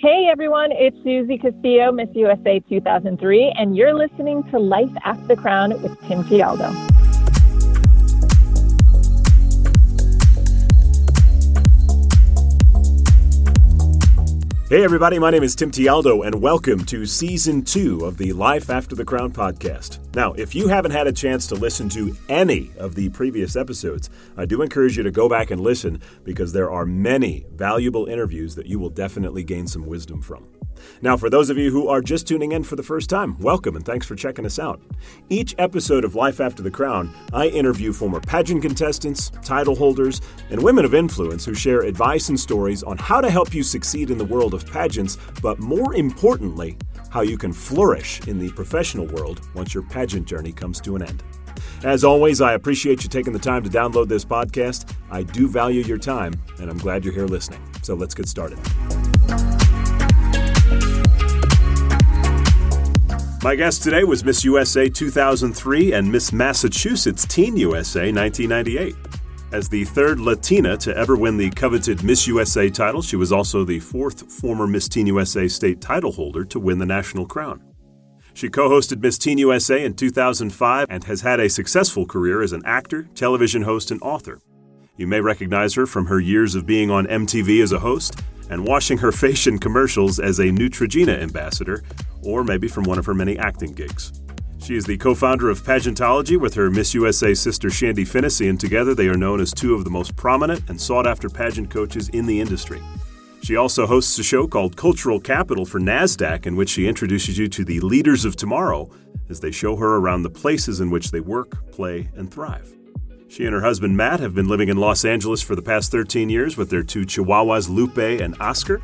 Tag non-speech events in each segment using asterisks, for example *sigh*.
Hey everyone, it's Susie Castillo, Miss USA 2003, and you're listening to Life After the Crown with Tim Tialdo. Hey, everybody, my name is Tim Tialdo, and welcome to season two of the Life After the Crown podcast. Now, if you haven't had a chance to listen to any of the previous episodes, I do encourage you to go back and listen because there are many valuable interviews that you will definitely gain some wisdom from. Now, for those of you who are just tuning in for the first time, welcome and thanks for checking us out. Each episode of Life After the Crown, I interview former pageant contestants, title holders, and women of influence who share advice and stories on how to help you succeed in the world of pageants, but more importantly, how you can flourish in the professional world once your pageant journey comes to an end. As always, I appreciate you taking the time to download this podcast. I do value your time, and I'm glad you're here listening. So let's get started. My guest today was Miss USA 2003 and Miss Massachusetts Teen USA 1998. As the third Latina to ever win the coveted Miss USA title, she was also the fourth former Miss Teen USA state title holder to win the national crown. She co hosted Miss Teen USA in 2005 and has had a successful career as an actor, television host, and author. You may recognize her from her years of being on MTV as a host and washing her face in commercials as a Neutrogena ambassador, or maybe from one of her many acting gigs. She is the co founder of Pageantology with her Miss USA sister Shandy Finnessey, and together they are known as two of the most prominent and sought after pageant coaches in the industry. She also hosts a show called Cultural Capital for NASDAQ, in which she introduces you to the leaders of tomorrow as they show her around the places in which they work, play, and thrive. She and her husband Matt have been living in Los Angeles for the past 13 years with their two chihuahuas, Lupe and Oscar.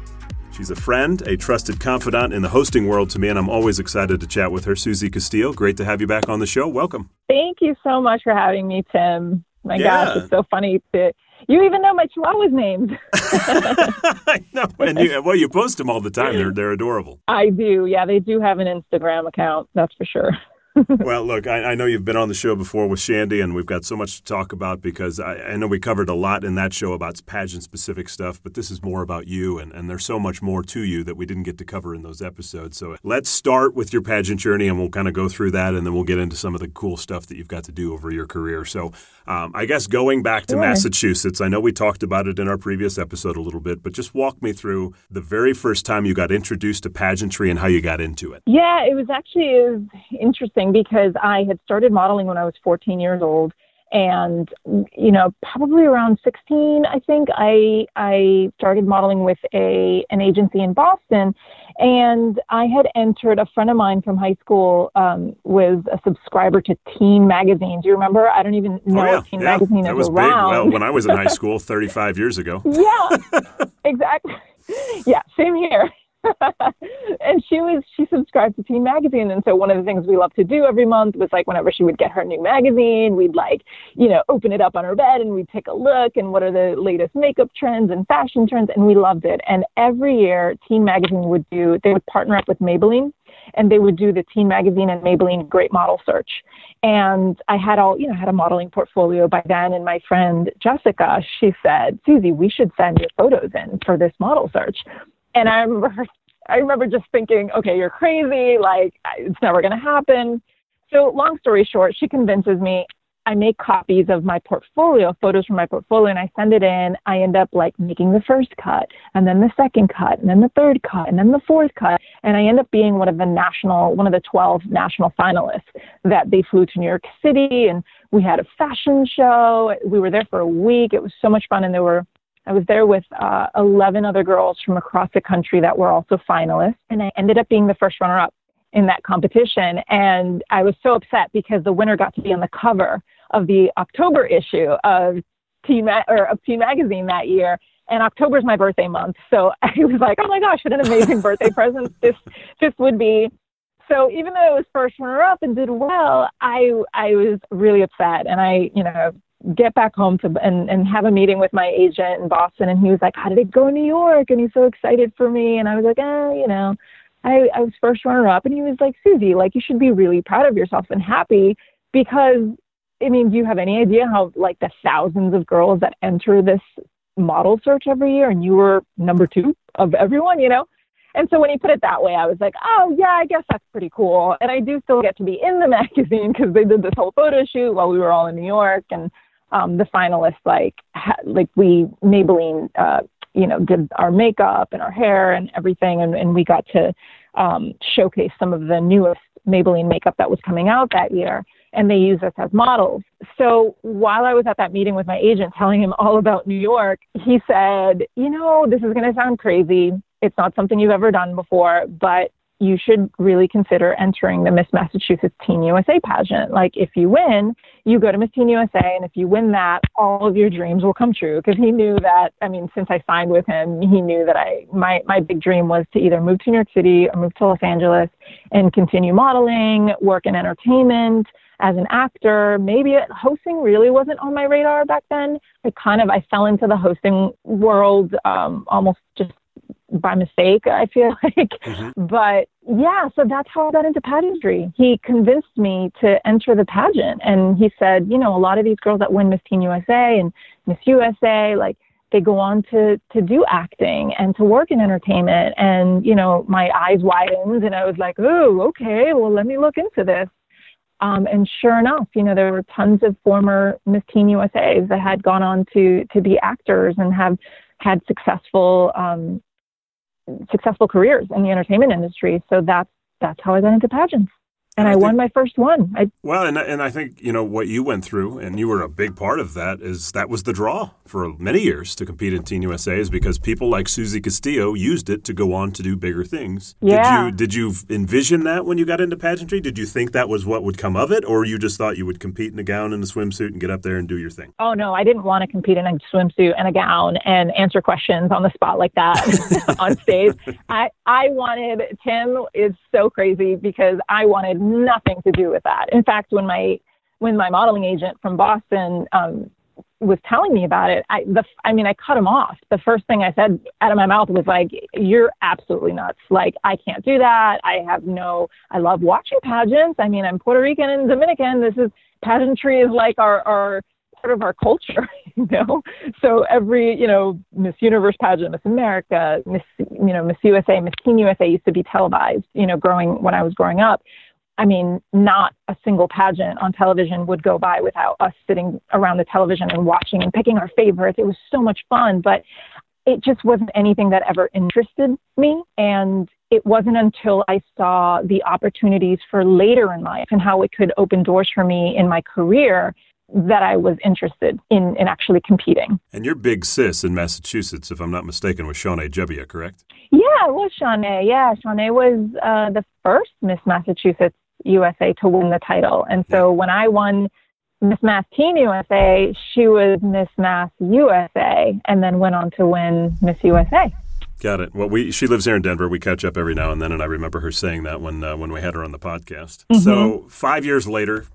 She's a friend, a trusted confidant in the hosting world to me, and I'm always excited to chat with her. Susie Castillo, great to have you back on the show. Welcome. Thank you so much for having me, Tim. My yeah. gosh, it's so funny to you even know my chihuahua's names. *laughs* I know, and you, well, you post them all the time. They're they're adorable. I do. Yeah, they do have an Instagram account. That's for sure. *laughs* well, look, I, I, know you've been on the show before with Shandy, and we've got so much to talk about because I, I know we covered a lot in that show about pageant specific stuff, but this is more about you, and, and there's so much more to you that we didn't get to cover in those episodes. So let's start with your pageant journey, and we'll kind of go through that, and then we'll get into some of the cool stuff that you've got to do over your career. So um, I guess going back to Massachusetts, I know we talked about it in our previous episode a little bit, but just walk me through the very first time you got introduced to pageantry and how you got into it. Yeah, it was actually it was interesting interesting because I had started modeling when I was 14 years old. And, you know, probably around 16, I think I, I started modeling with a, an agency in Boston. And I had entered a friend of mine from high school, um, was a subscriber to Teen Magazine. Do you remember? I don't even know oh, yeah, Teen yeah. Magazine that was around. Big. Well, when I was in high *laughs* school 35 years ago. yeah, exactly. *laughs* Yeah, same here. *laughs* and she was she subscribed to Teen Magazine, and so one of the things we loved to do every month was like whenever she would get her new magazine, we'd like you know open it up on her bed and we'd take a look and what are the latest makeup trends and fashion trends, and we loved it. And every year, Teen Magazine would do they would partner up with Maybelline and they would do the Teen Magazine and Maybelline Great Model Search. And I had all, you know, had a modeling portfolio by then. And my friend Jessica, she said, Susie, we should send your photos in for this model search. And I remember, *laughs* I remember just thinking, okay, you're crazy. Like, it's never going to happen. So, long story short, she convinces me. I make copies of my portfolio, photos from my portfolio, and I send it in. I end up like making the first cut, and then the second cut, and then the third cut, and then the fourth cut. And I end up being one of the national, one of the 12 national finalists that they flew to New York City, and we had a fashion show. We were there for a week. It was so much fun, and there were I was there with uh, 11 other girls from across the country that were also finalists, and I ended up being the first runner up in that competition. And I was so upset because the winner got to be on the cover of the October issue of Teen, or of Teen Magazine that year. And October is my birthday month, so *laughs* I was like, "Oh my gosh, what an amazing birthday present this this would be!" So even though I was first runner up and did well, I I was really upset, and I you know get back home to and, and have a meeting with my agent in Boston and he was like, How did it go in New York? And he's so excited for me and I was like, eh, you know, I, I was first runner up and he was like, Susie, like you should be really proud of yourself and happy because I mean, do you have any idea how like the thousands of girls that enter this model search every year and you were number two of everyone, you know? And so when he put it that way, I was like, oh, yeah, I guess that's pretty cool. And I do still get to be in the *laughs* magazine because they did this whole photo shoot while we were all in New York. And um, the finalists, like, ha- like we, Maybelline, uh, you know, did our makeup and our hair and everything. And, and we got to um, showcase some of the newest Maybelline makeup that was coming out that year and they use us as models. So while I was at that meeting with my agent telling him all about New York, he said, You know, this is going to sound crazy. It's not something you've ever done before, but you should really consider entering the Miss Massachusetts Teen USA pageant. Like, if you win, you go to Miss Teen USA, and if you win that, all of your dreams will come true. Because he knew that, I mean, since I signed with him, he knew that I my my big dream was to either move to New York City or move to Los Angeles and continue modeling, work in entertainment, as an actor. Maybe hosting really wasn't on my radar back then. I kind of I fell into the hosting world um, almost just by mistake. I feel *laughs* like, mm-hmm. but yeah. So that's how I got into pageantry. He convinced me to enter the pageant, and he said, you know, a lot of these girls that win Miss Teen USA and Miss USA, like they go on to to do acting and to work in entertainment and you know my eyes widened and i was like oh okay well let me look into this um, and sure enough, you know, there were tons of former Miss Teen USAs that had gone on to to be actors and have had successful um, successful careers in the entertainment industry. So that's that's how I got into pageants and I, I think, won my first one. I, well, and and I think you know what you went through, and you were a big part of that. Is that was the draw for many years to compete in Teen USA, is because people like Susie Castillo used it to go on to do bigger things. Yeah. Did you did you envision that when you got into pageantry? Did you think that was what would come of it, or you just thought you would compete in a gown and a swimsuit and get up there and do your thing? Oh no, I didn't want to compete in a swimsuit and a gown and answer questions on the spot like that *laughs* on stage. I I wanted Tim is so crazy because I wanted nothing to do with that. In fact, when my when my modeling agent from Boston um, was telling me about it, I the I mean I cut him off. The first thing I said out of my mouth was like, "You're absolutely nuts! Like I can't do that. I have no. I love watching pageants. I mean, I'm Puerto Rican and Dominican. This is pageantry is like our our part of our culture, *laughs* you know. So every, you know, Miss Universe pageant, Miss America, Miss, you know, Miss USA, Miss Teen USA used to be televised, you know, growing when I was growing up. I mean, not a single pageant on television would go by without us sitting around the television and watching and picking our favorites. It was so much fun, but it just wasn't anything that ever interested me. And it wasn't until I saw the opportunities for later in life and how it could open doors for me in my career that I was interested in, in actually competing. And your big sis in Massachusetts, if I'm not mistaken, was Shawnae Jebbia, correct? Yeah, it was Shawnae. Yeah, Shawnae was uh, the first Miss Massachusetts USA to win the title. And so when I won Miss Mass Teen USA, she was Miss Mass USA and then went on to win Miss USA. Got it. Well, we she lives here in Denver. We catch up every now and then, and I remember her saying that when uh, when we had her on the podcast. Mm-hmm. So five years later,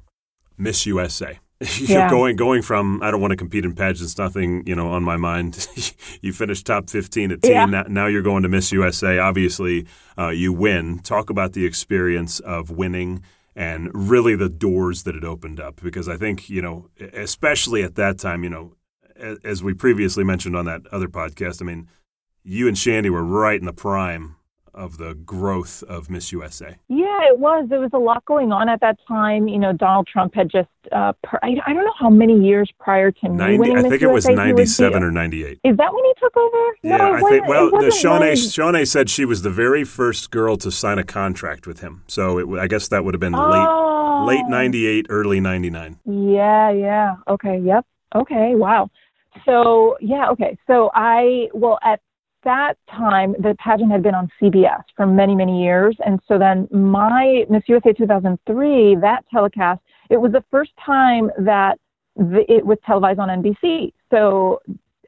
Miss USA. *laughs* You're yeah. going going from I don't want to compete in pageants, nothing you know on my mind. *laughs* you finished top fifteen at teen. Yeah. Now, now, you're going to Miss USA. Obviously, uh, you win. Talk about the experience of winning and really the doors that it opened up. Because I think you know, especially at that time, you know, as we previously mentioned on that other podcast. I mean, you and Shandy were right in the prime of the growth of Miss USA? Yeah, it was. There was a lot going on at that time. You know, Donald Trump had just, uh, per, I, I, don't know how many years prior to 90, winning I think USA, it was 97 or 98. Is that when he took over? Yeah, no, I think, well, the Shawnae, Shawnae said she was the very first girl to sign a contract with him. So it, I guess that would have been oh. late, late 98, early 99. Yeah, yeah. Okay, yep. Okay, wow. So, yeah, okay. So I, well, at that time, the pageant had been on CBS for many, many years. And so then my Miss USA 2003, that telecast, it was the first time that the, it was televised on NBC. So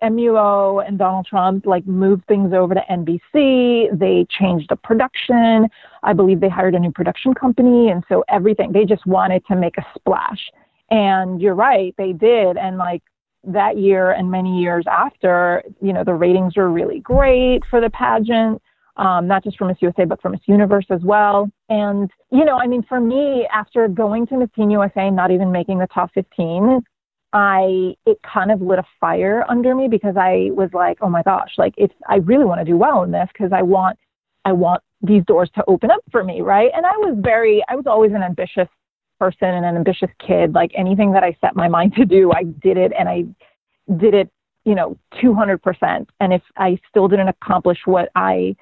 MUO and Donald Trump like moved things over to NBC. They changed the production. I believe they hired a new production company. And so everything, they just wanted to make a splash. And you're right, they did. And like that year and many years after, you know, the ratings were really great for the pageant, um, not just for Miss USA, but for Miss Universe as well. And, you know, I mean, for me, after going to Miss Teen USA, and not even making the top 15, I, it kind of lit a fire under me because I was like, oh my gosh, like if I really want to do well in this because I want I want these doors to open up for me, right? And I was very, I was always an ambitious person and an ambitious kid. Like anything that I set my mind to do, I did it and I did it, you know, 200%. And if I still didn't accomplish what I,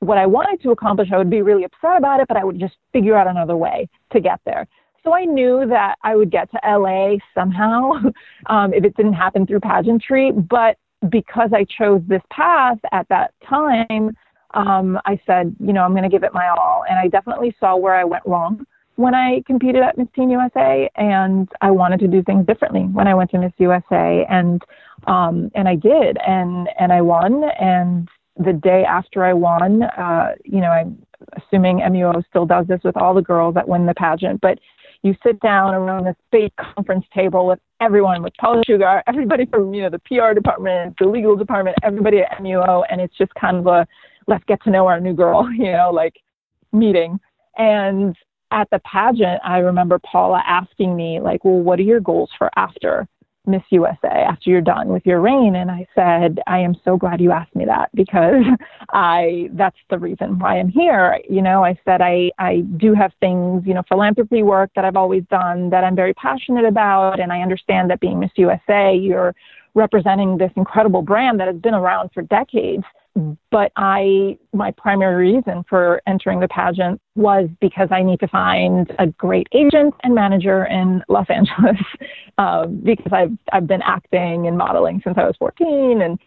what I wanted to accomplish, I would be really upset about it, but I would just figure out another way to get there. So I knew that I would get to LA somehow *laughs* um, if it didn't happen through pageantry. But because I chose this path at that time, um, I said, you know, I'm going to give it my all. And I definitely saw where I went wrong when I competed at Miss Teen USA, and I wanted to do things differently when I went to Miss USA, and um, and I did, and and I won. And the day after I won, uh, you know, I'm assuming MUO still does this with all the girls that win the pageant, but you sit down around this big conference table with everyone, with Paula Shugart, everybody from you know the PR department, the legal department, everybody at MUO, and it's just kind of a let's get to know our new girl, *laughs* you know, like meeting. And at the pageant, I remember Paula asking me, like, well, what are your goals for after Miss USA, after you're done with your reign? And I said, I am so glad you asked me that because *laughs* I, that's the reason why I'm here. You know, I said, I, I do have things, you know, philanthropy work that I've always done that I'm very passionate about. And I understand that being Miss USA, you're representing this incredible brand that has been around for decades but I, my primary reason for entering the pageant was because I need to find a great agent and manager in Los Angeles *laughs* um, because I've I've been acting and modeling since I was 14, and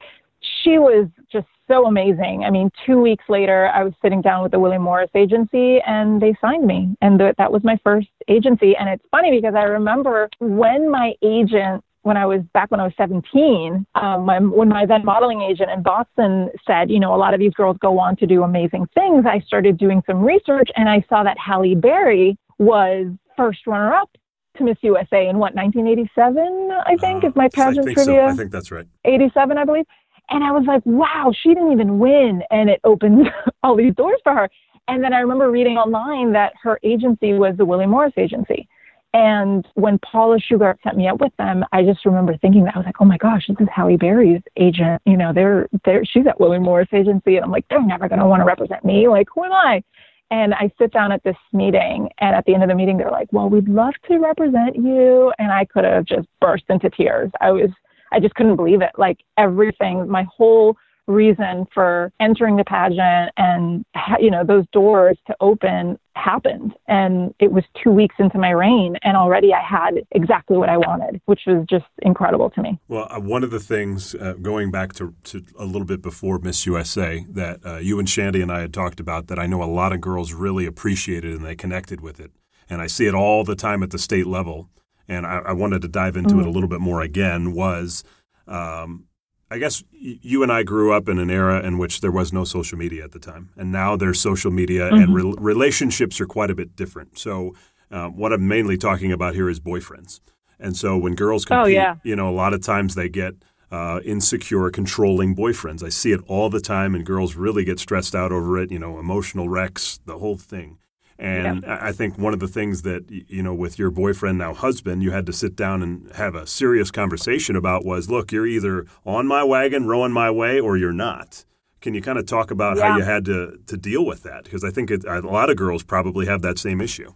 she was just so amazing. I mean, two weeks later, I was sitting down with the William Morris agency, and they signed me, and th- that was my first agency. And it's funny because I remember when my agent when I was back when I was 17, um, my, when my then modeling agent in Boston said, you know, a lot of these girls go on to do amazing things, I started doing some research and I saw that Halle Berry was first runner up to Miss USA in what, 1987, I think, uh, is my pageant I trivia. So. I think that's right. 87, I believe. And I was like, wow, she didn't even win. And it opened *laughs* all these doors for her. And then I remember reading online that her agency was the William Morris agency. And when Paula Shugart set me up with them, I just remember thinking that I was like, oh my gosh, this is Halle Berry's agent. You know, they're they're she's at William Morris Agency, and I'm like, they're never going to want to represent me. Like, who am I? And I sit down at this meeting, and at the end of the meeting, they're like, well, we'd love to represent you, and I could have just burst into tears. I was, I just couldn't believe it. Like everything, my whole reason for entering the pageant and you know those doors to open happened and it was 2 weeks into my reign and already I had exactly what I wanted which was just incredible to me. Well, uh, one of the things uh, going back to, to a little bit before Miss USA that uh, you and Shandy and I had talked about that I know a lot of girls really appreciated and they connected with it and I see it all the time at the state level and I, I wanted to dive into mm-hmm. it a little bit more again was um, I guess you and I grew up in an era in which there was no social media at the time, and now there's social media, mm-hmm. and re- relationships are quite a bit different. So, uh, what I'm mainly talking about here is boyfriends. And so, when girls compete, oh, yeah. you know, a lot of times they get uh, insecure, controlling boyfriends. I see it all the time, and girls really get stressed out over it. You know, emotional wrecks, the whole thing. And yep. I think one of the things that, you know, with your boyfriend, now husband, you had to sit down and have a serious conversation about was look, you're either on my wagon, rowing my way, or you're not. Can you kind of talk about yeah. how you had to, to deal with that? Because I think it, a lot of girls probably have that same issue.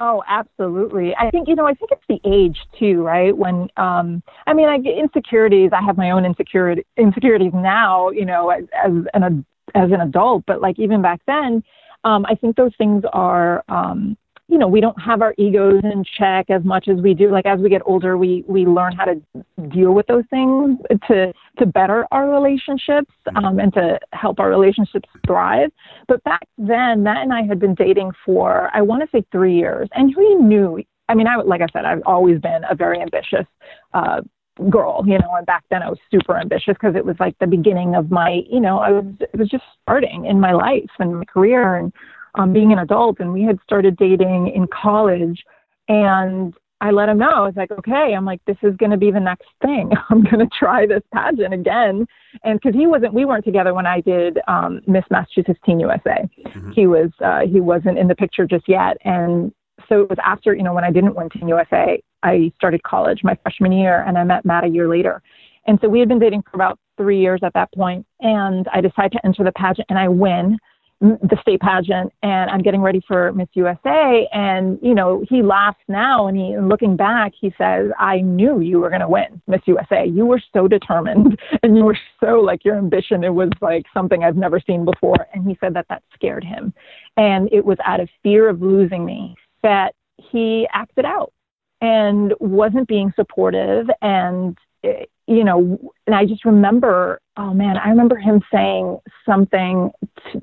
Oh, absolutely. I think, you know, I think it's the age too, right? When, um, I mean, I get insecurities. I have my own insecurity, insecurities now, you know, as, as an, as an adult, but like even back then, um, I think those things are, um, you know, we don't have our egos in check as much as we do. Like as we get older, we we learn how to deal with those things to to better our relationships um, and to help our relationships thrive. But back then, Matt and I had been dating for I want to say three years, and we knew. I mean, I like I said, I've always been a very ambitious uh, girl, you know, and back then I was super ambitious because it was like the beginning of my, you know, I was it was just starting in my life and my career and um, being an adult. And we had started dating in college, and I let him know. I was like, okay, I'm like, this is going to be the next thing. *laughs* I'm going to try this pageant again. And because he wasn't, we weren't together when I did um, Miss Massachusetts Teen USA. Mm-hmm. He was, uh, he wasn't in the picture just yet. And so it was after, you know, when I didn't win Teen USA, I started college my freshman year and I met Matt a year later. And so we had been dating for about three years at that point, and I decide to enter the pageant, and I win the state pageant and I'm getting ready for Miss USA. And, you know, he laughs now and he, looking back, he says, I knew you were going to win Miss USA. You were so determined *laughs* and you were so like your ambition. It was like something I've never seen before. And he said that that scared him. And it was out of fear of losing me that he acted out and wasn't being supportive and eh, you know, and I just remember, oh man, I remember him saying something,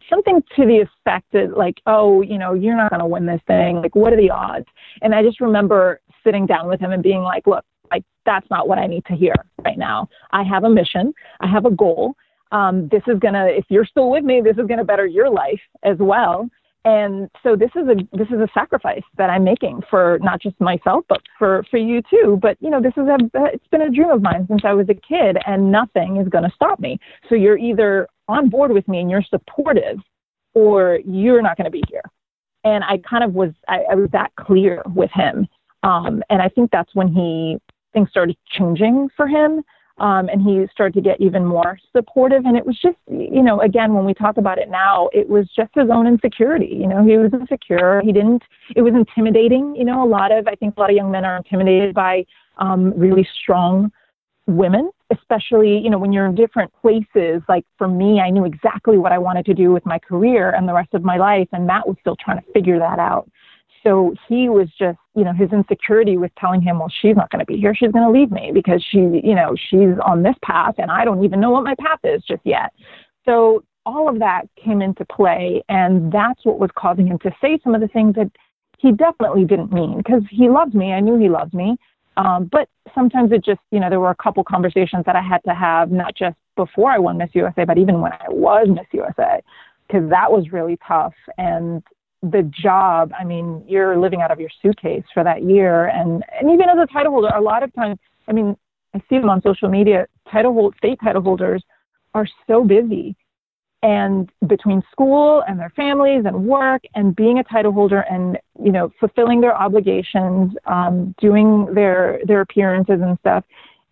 something to the effect that like, oh, you know, you're not going to win this thing. Like, what are the odds? And I just remember sitting down with him and being like, look, like that's not what I need to hear right now. I have a mission. I have a goal. Um, this is gonna, if you're still with me, this is gonna better your life as well and so this is a this is a sacrifice that I'm making for not just myself but for for you too. But you know this is a it's been a dream of mine since I was a kid and nothing is going to stop me. So you're either on board with me and you're supportive or you're not going to be here. And I kind of was I, I was that clear with him. Um, and I think that's when he things started changing for him um, and he started to get even more supportive. And it was just, you know, again, when we talk about it now, it was just his own insecurity. You know, he was insecure. He didn't, it was intimidating. You know, a lot of, I think a lot of young men are intimidated by um, really strong women, especially, you know, when you're in different places. Like for me, I knew exactly what I wanted to do with my career and the rest of my life. And Matt was still trying to figure that out. So he was just, you know, his insecurity was telling him, well, she's not going to be here. She's going to leave me because she, you know, she's on this path and I don't even know what my path is just yet. So all of that came into play. And that's what was causing him to say some of the things that he definitely didn't mean because he loved me. I knew he loved me. Um, but sometimes it just, you know, there were a couple conversations that I had to have, not just before I won Miss USA, but even when I was Miss USA, because that was really tough. And the job, I mean, you're living out of your suitcase for that year. And, and even as a title holder, a lot of times, I mean, I see them on social media, title hold, state title holders are so busy. And between school and their families and work and being a title holder and, you know, fulfilling their obligations, um, doing their, their appearances and stuff,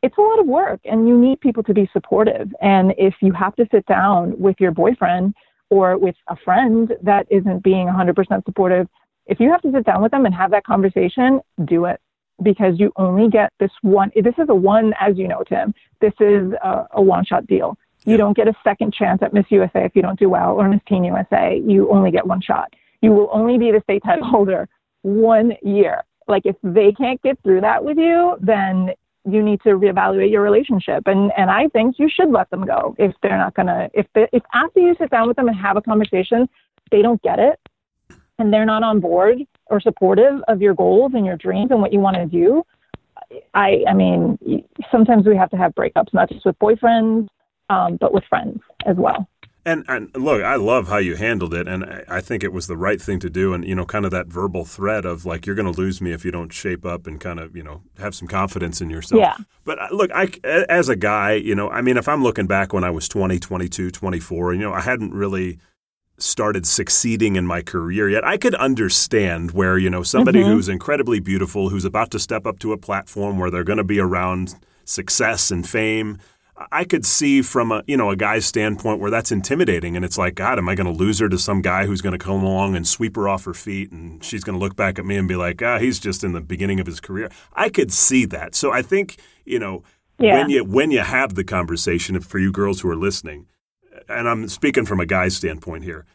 it's a lot of work and you need people to be supportive. And if you have to sit down with your boyfriend or with a friend that isn't being 100% supportive, if you have to sit down with them and have that conversation, do it because you only get this one. This is a one, as you know, Tim. This is a, a one shot deal. You don't get a second chance at Miss USA if you don't do well or Miss Teen USA. You only get one shot. You will only be the state title holder one year. Like if they can't get through that with you, then you need to reevaluate your relationship. And and I think you should let them go if they're not to if they, if after you sit down with them and have a conversation they don't get it and they're not on board or supportive of your goals and your dreams and what you want to do I I mean sometimes we have to have breakups not just with boyfriends um, but with friends as well and, and look, I love how you handled it, and I think it was the right thing to do. And you know, kind of that verbal threat of like, "You're going to lose me if you don't shape up and kind of you know have some confidence in yourself." Yeah. But uh, look, I as a guy, you know, I mean, if I'm looking back when I was 20, 22, 24, you know, I hadn't really started succeeding in my career yet. I could understand where you know somebody mm-hmm. who's incredibly beautiful, who's about to step up to a platform where they're going to be around success and fame I could see from a you know a guy's standpoint where that's intimidating, and it's like, God, am I going to lose her to some guy who's going to come along and sweep her off her feet, and she's going to look back at me and be like, ah, he's just in the beginning of his career. I could see that. So I think you know yeah. when you when you have the conversation for you girls who are listening, and I'm speaking from a guy's standpoint here.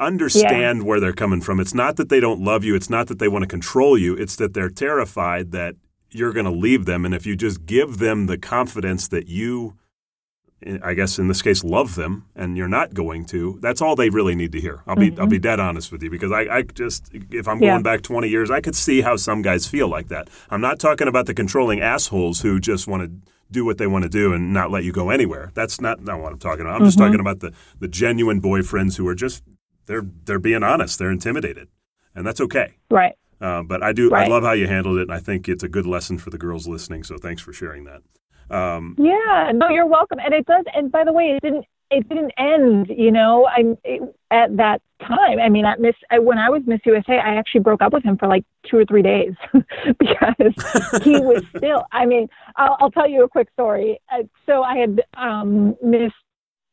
Understand yeah. where they're coming from. It's not that they don't love you. It's not that they want to control you. It's that they're terrified that you're going to leave them. And if you just give them the confidence that you, I guess in this case, love them, and you're not going to, that's all they really need to hear. I'll be mm-hmm. I'll be dead honest with you because I, I just if I'm yeah. going back 20 years, I could see how some guys feel like that. I'm not talking about the controlling assholes who just want to do what they want to do and not let you go anywhere. That's not, not what I'm talking about. I'm mm-hmm. just talking about the the genuine boyfriends who are just they're they're being honest. They're intimidated, and that's okay. Right. Uh, but I do right. I love how you handled it, and I think it's a good lesson for the girls listening. So thanks for sharing that. Um, yeah, no, you're welcome. And it does. And by the way, it didn't. it didn't end, you know, I at that time. I mean, at Miss I, when I was Miss USA, I actually broke up with him for like two or three days *laughs* because he was *laughs* still. I mean, I'll, I'll tell you a quick story. Uh, so I had um, Miss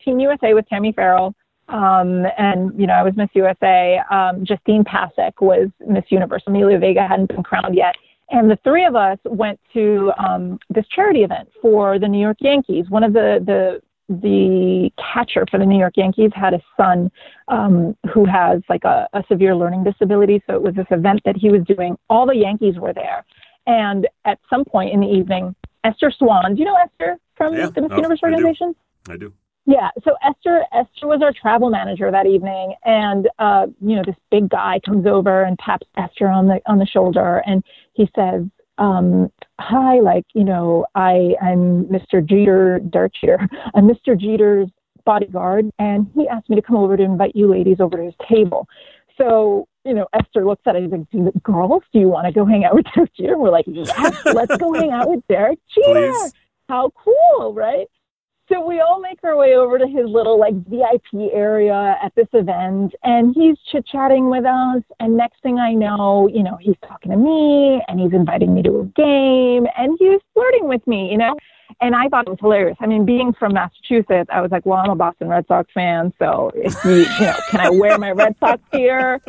Teen USA with Tami Farrell. Um, and you know, I was Miss USA. Um, Justine Pasek was Miss Universe. Amelia Vega hadn't been crowned yet. And the three of us went to um, this charity event for the New York Yankees. One of the, the the catcher for the New York Yankees had a son um, who has like a, a severe learning disability. So it was this event that he was doing. All the Yankees were there. And at some point in the evening, Esther Swan, do you know Esther from yeah. the Miss oh, Universe organization? I do. I do. Yeah, so Esther Esther was our travel manager that evening, and uh, you know this big guy comes over and taps Esther on the on the shoulder, and he says, um, "Hi, like you know, I I'm Mr. Jeter, Derek Jeter. *laughs* I'm Mr. Jeter's bodyguard, and he asked me to come over to invite you ladies over to his table." So you know, Esther looks at it and like, "Girls, do you want to go hang out with Derek Jeter?" We're like, "Yes, let's go hang out with Derek *laughs* Jeter." Please. How cool, right? So we all make our way over to his little like VIP area at this event and he's chit chatting with us. And next thing I know, you know, he's talking to me and he's inviting me to a game and he's flirting with me, you know. And I thought it was hilarious. I mean, being from Massachusetts, I was like, well, I'm a Boston Red Sox fan. So if you, you know, can I wear my Red Sox gear?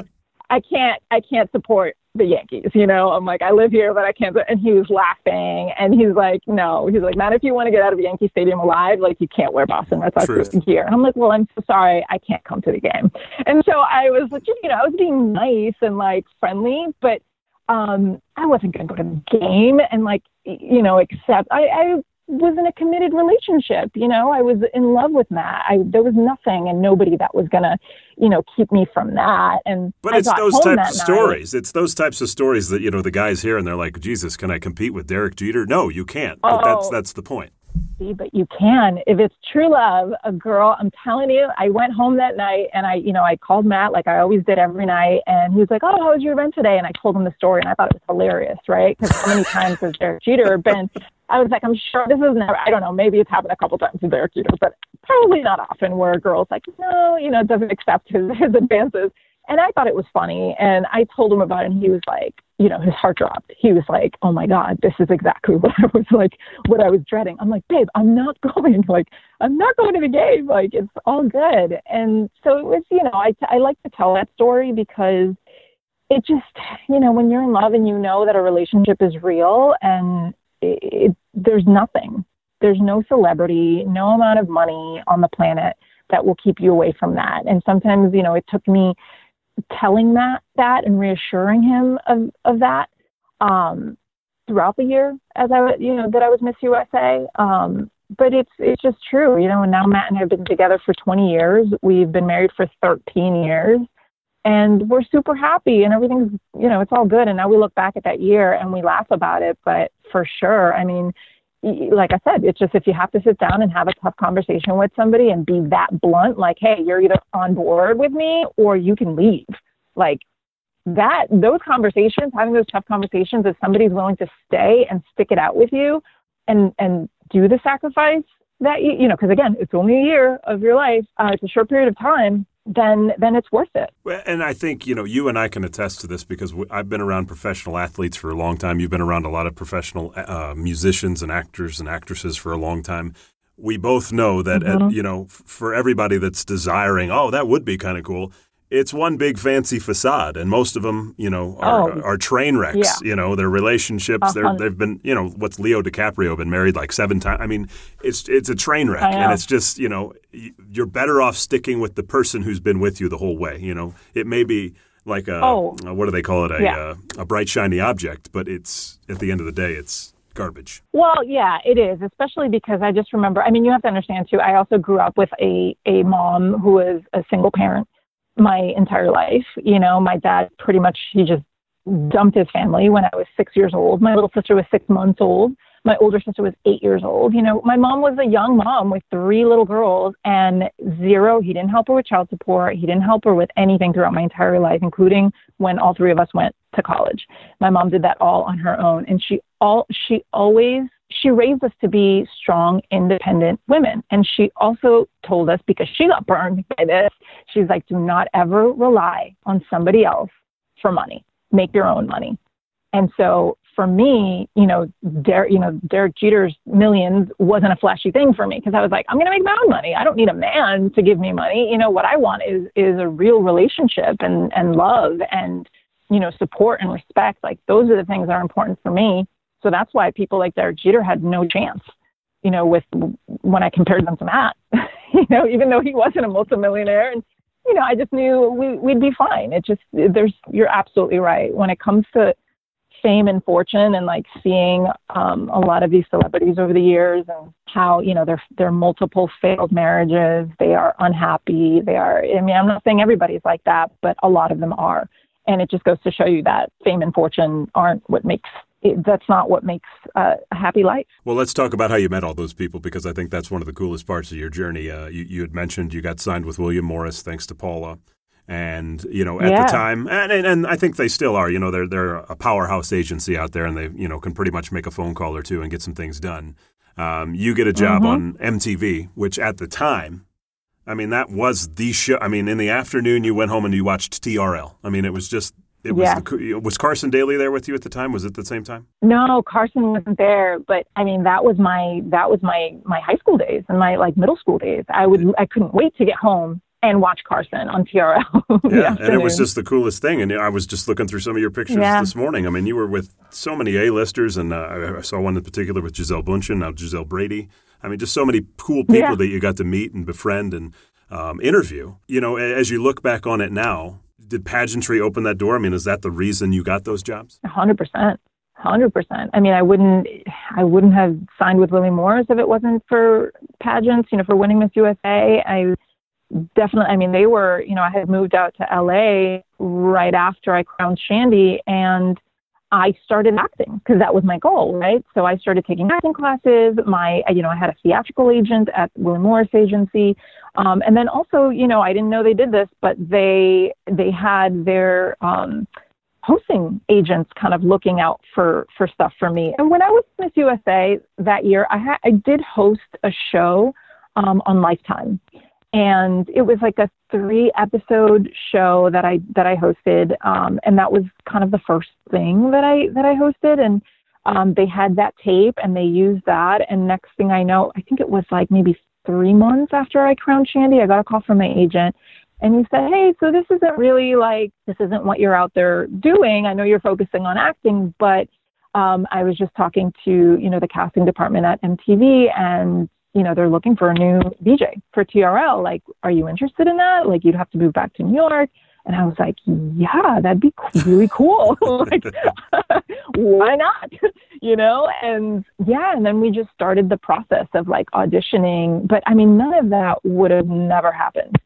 I can't, I can't support the Yankees, you know. I'm like, I live here, but I can't. And he was laughing, and he's like, no, he's like, not if you want to get out of Yankee Stadium alive, like you can't wear Boston Red Sox gear. And I'm like, well, I'm so sorry, I can't come to the game. And so I was like, you know, I was being nice and like friendly, but um, I wasn't going to go to the game and like, you know, accept. I, I was in a committed relationship. You know, I was in love with Matt. I, there was nothing and nobody that was going to, you know, keep me from that. And but I it's those types of night. stories. It's those types of stories that you know the guys hear and they're like, Jesus, can I compete with Derek Jeter? No, you can't. But oh. that's that's the point. See, but you can if it's true love. A girl, I'm telling you, I went home that night and I, you know, I called Matt like I always did every night, and he was like, "Oh, how was your event today?" And I told him the story, and I thought it was hilarious, right? Because how many times has Derek Jeter been I was like, I'm sure this is never, I don't know, maybe it's happened a couple times with Derek Jeter, but probably not often where a girl's like, no, you know, doesn't accept his, *laughs* his advances. And I thought it was funny. And I told him about it and he was like, you know, his heart dropped. He was like, oh my God, this is exactly *laughs* what I was like, what I was dreading. I'm like, babe, I'm not *laughs* going. Like, I'm not going to the game. Like, it's all good. And so it was, you know, I, I like to tell that story because it just, you know, when you're in love and you know that a relationship is real and it, there's nothing. There's no celebrity, no amount of money on the planet that will keep you away from that. And sometimes, you know, it took me telling that that and reassuring him of of that um, throughout the year as I was you know that I was Miss USA. Um, but it's it's just true, you know. And now Matt and I have been together for 20 years. We've been married for 13 years, and we're super happy and everything's you know it's all good. And now we look back at that year and we laugh about it but for sure i mean like i said it's just if you have to sit down and have a tough conversation with somebody and be that blunt like hey you're either on board with me or you can leave. Like that those conversations having those tough conversations if somebody's willing to stay and stick it out with you and and do the sacrifice that you you know because again it's only a year of your life uh, it's a short period of time then then it's worth it. And I think you know you and I can attest to this because I've been around professional athletes for a long time. You've been around a lot of professional uh, musicians and actors and actresses for a long time. We both know that uh, mm-hmm. at, you know for everybody that's desiring, oh, that would be kind of cool it's one big fancy facade, and most of them, you know, are, oh, are train wrecks. Yeah. You know, their relationships. Uh-huh. They've been, you know, what's Leo DiCaprio been married like seven times. I mean, it's it's a train wreck, and it's just, you know, you're better off sticking with the person who's been with you the whole way. You know, it may be like a, oh. a what do they call it, a, yeah. uh, a bright shiny object, but it's at the end of the day, it's garbage. Well, yeah, it is, especially because I just remember. I mean, you have to understand too. I also grew up with a a mom who was a single parent my entire life. You know, my dad pretty much he just dumped his family when I was six years old. My little sister was six months old. My older sister was eight years old. You know, my mom was a young mom with three little girls and zero. He didn't help her with child support. He didn't help her with anything throughout my entire life, including when all three of us went to college. My mom did that all on her own, and she all she always she raised us to be strong, independent women. And she also told us, because she got burned by this, she's like, do not ever rely on somebody else for money. Make your own money. And so for me, you know, Derek, you know, Derek Jeter's millions wasn't a flashy thing for me because I was like, I'm going to make my own money. I don't need a man to give me money. You know, what I want is is a real relationship and and love and you know support and respect. Like those are the things that are important for me. So that's why people like Derek Jeter had no chance. You know, with when I compared them to Matt, *laughs* you know, even though he wasn't a multimillionaire and you know, I just knew we, we'd be fine. It just, there's, you're absolutely right. When it comes to fame and fortune and like seeing um, a lot of these celebrities over the years and how you know they're they're multiple failed marriages they are unhappy they are i mean i'm not saying everybody's like that but a lot of them are and it just goes to show you that fame and fortune aren't what makes it, that's not what makes uh, a happy life. Well, let's talk about how you met all those people because I think that's one of the coolest parts of your journey. Uh, you, you, had mentioned you got signed with William Morris thanks to Paula. And you know, at yeah. the time, and, and, and I think they still are. You know, they're they're a powerhouse agency out there, and they you know can pretty much make a phone call or two and get some things done. Um, you get a job mm-hmm. on MTV, which at the time, I mean, that was the show. I mean, in the afternoon, you went home and you watched TRL. I mean, it was just it was yeah. the, was Carson Daly there with you at the time? Was it the same time? No, Carson wasn't there, but I mean that was my that was my my high school days and my like middle school days. I would I couldn't wait to get home and watch Carson on TRL. *laughs* yeah, and it was just the coolest thing. And I was just looking through some of your pictures yeah. this morning. I mean, you were with so many A-listers, and uh, I saw one in particular with Gisele Bündchen, now Gisele Brady. I mean, just so many cool people yeah. that you got to meet and befriend and um, interview. You know, as you look back on it now, did pageantry open that door? I mean, is that the reason you got those jobs? hundred percent. Hundred percent. I mean, I wouldn't, I wouldn't have signed with Willie Morris if it wasn't for pageants. You know, for winning Miss USA, I definitely, I mean, they were, you know, I had moved out to LA right after I crowned Shandy and I started acting because that was my goal, right? So I started taking acting classes. My, you know, I had a theatrical agent at Willie Morris Agency. Um, and then also, you know, I didn't know they did this, but they, they had their, um, hosting agents kind of looking out for for stuff for me. And when I was Miss USA that year, I had I did host a show um, on Lifetime, and it was like a three episode show that I that I hosted, um, and that was kind of the first thing that I that I hosted, and um, they had that tape and they used that, and next thing I know, I think it was like maybe three months after I crowned Shandy, I got a call from my agent. And he said, Hey, so this isn't really like, this isn't what you're out there doing. I know you're focusing on acting, but um, I was just talking to, you know, the casting department at MTV and you know, they're looking for a new VJ for TRL. Like, are you interested in that? Like, you'd have to move back to New York. And I was like, yeah, that'd be really cool. *laughs* like, *laughs* *laughs* why not? You know? And yeah, and then we just started the process of like auditioning. But I mean, none of that would have never happened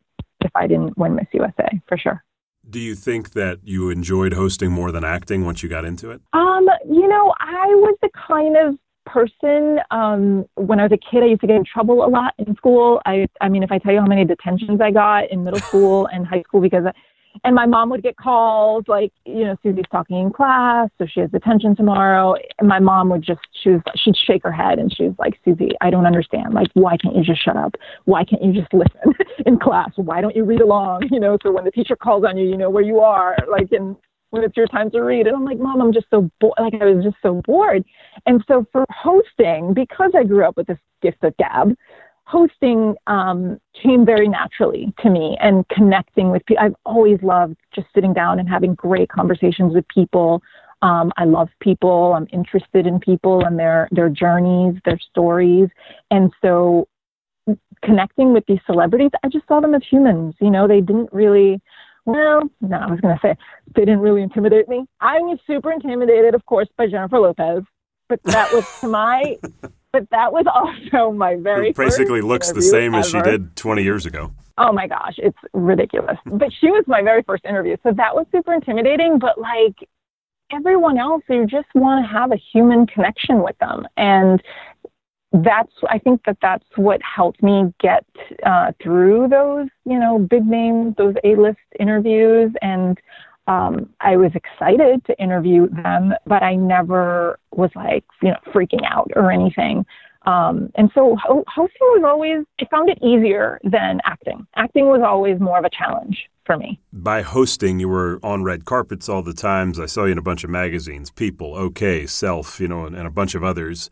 if I didn't win Miss USA, for sure. Do you think that you enjoyed hosting more than acting once you got into it? Um, you know, I was the kind of person. Um, when I was a kid, I used to get in trouble a lot in school. I, I mean, if I tell you how many detentions I got in middle *laughs* school and high school because, I, and my mom would get calls like, you know, Susie's talking in class, so she has detention tomorrow. And my mom would just, she was, she'd shake her head and she was like, Susie, I don't understand. Like, why can't you just shut up? Why can't you just listen *laughs* in class? Why don't you read along? You know, so when the teacher calls on you, you know where you are. Like, and when it's your time to read. And I'm like, Mom, I'm just so bored. Like, I was just so bored. And so for hosting, because I grew up with this gift of gab, hosting um, came very naturally to me and connecting with people. I've always loved just sitting down and having great conversations with people. Um, I love people. I'm interested in people and their their journeys, their stories, and so connecting with these celebrities, I just saw them as humans. You know, they didn't really well, no, I was going to say they didn't really intimidate me. I was super intimidated, of course, by Jennifer Lopez, but that was to my, *laughs* but that was *laughs* also my very Who basically looks the same ever. as she did 20 years ago. Oh my gosh, it's ridiculous. but she was my very first interview, so that was super intimidating. But like everyone else, you just want to have a human connection with them, and that's I think that that's what helped me get uh, through those you know big names, those A list interviews, and um, I was excited to interview them, but I never was like, you know, freaking out or anything. Um, and so ho- hosting was always, I found it easier than acting. Acting was always more of a challenge for me. By hosting, you were on red carpets all the times. I saw you in a bunch of magazines, People, OK, Self, you know, and, and a bunch of others.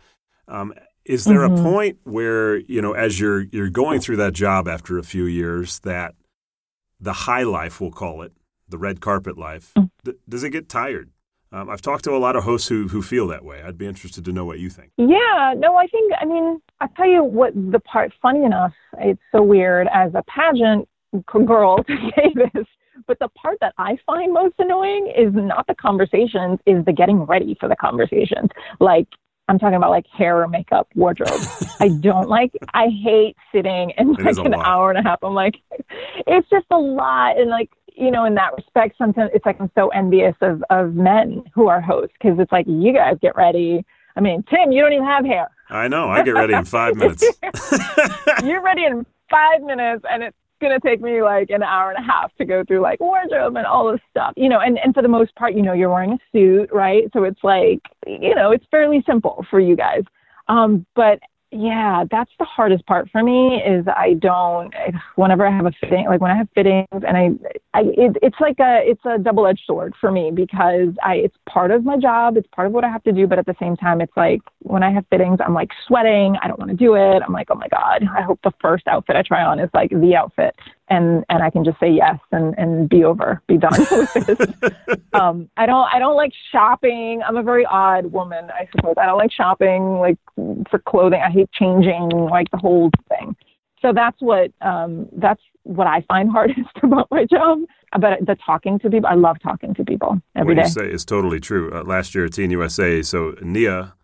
Um, is there mm-hmm. a point where, you know, as you're you're going through that job after a few years, that the high life, we'll call it, the red carpet life, mm. th- does it get tired? Um, I've talked to a lot of hosts who, who feel that way. I'd be interested to know what you think. Yeah, no, I think, I mean, I'll tell you what the part, funny enough, it's so weird as a pageant girl *laughs* to say this, but the part that I find most annoying is not the conversations, is the getting ready for the conversations. Like, I'm talking about like hair or makeup, wardrobe. *laughs* I don't like, I hate sitting in like an lot. hour and a half. I'm like, *laughs* it's just a lot. And like, you know, in that respect, sometimes it's like I'm so envious of of men who are hosts because it's like you guys get ready. I mean, Tim, you don't even have hair. I know. I get ready in five *laughs* minutes. *laughs* You're ready in five minutes, and it's gonna take me like an hour and a half to go through like wardrobe and all this stuff. You know, and and for the most part, you know, you're wearing a suit, right? So it's like, you know, it's fairly simple for you guys. Um, but yeah, that's the hardest part for me is I don't whenever I have a fitting like when I have fittings and I I it, it's like a it's a double-edged sword for me because I it's part of my job, it's part of what I have to do, but at the same time it's like when I have fittings, I'm like sweating, I don't want to do it. I'm like, "Oh my god, I hope the first outfit I try on is like the outfit." And and I can just say yes and and be over, be done with this. *laughs* *laughs* um I don't I don't like shopping. I'm a very odd woman, I suppose. I don't like shopping like for clothing. I hate changing like the whole thing. So that's what um, that's what I find *laughs* hardest about my job. But the talking to people, I love talking to people every what day. you say is totally true. Uh, last year at Teen USA, so Nia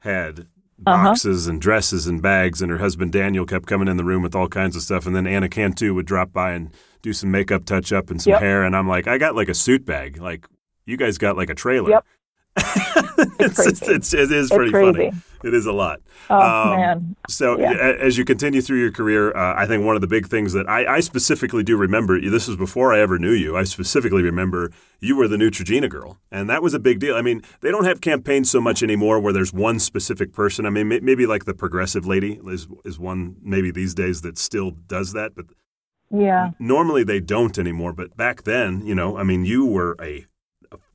had. Boxes uh-huh. and dresses and bags, and her husband Daniel kept coming in the room with all kinds of stuff. And then Anna Cantu would drop by and do some makeup touch up and some yep. hair. And I'm like, I got like a suit bag. Like you guys got like a trailer. Yep. *laughs* it's, it's, it's, it is pretty funny. It is a lot. Oh um, man! So yeah. as you continue through your career, uh, I think one of the big things that I, I, specifically do remember. This was before I ever knew you. I specifically remember you were the Neutrogena girl, and that was a big deal. I mean, they don't have campaigns so much anymore where there's one specific person. I mean, maybe like the progressive lady is is one maybe these days that still does that, but yeah, normally they don't anymore. But back then, you know, I mean, you were a a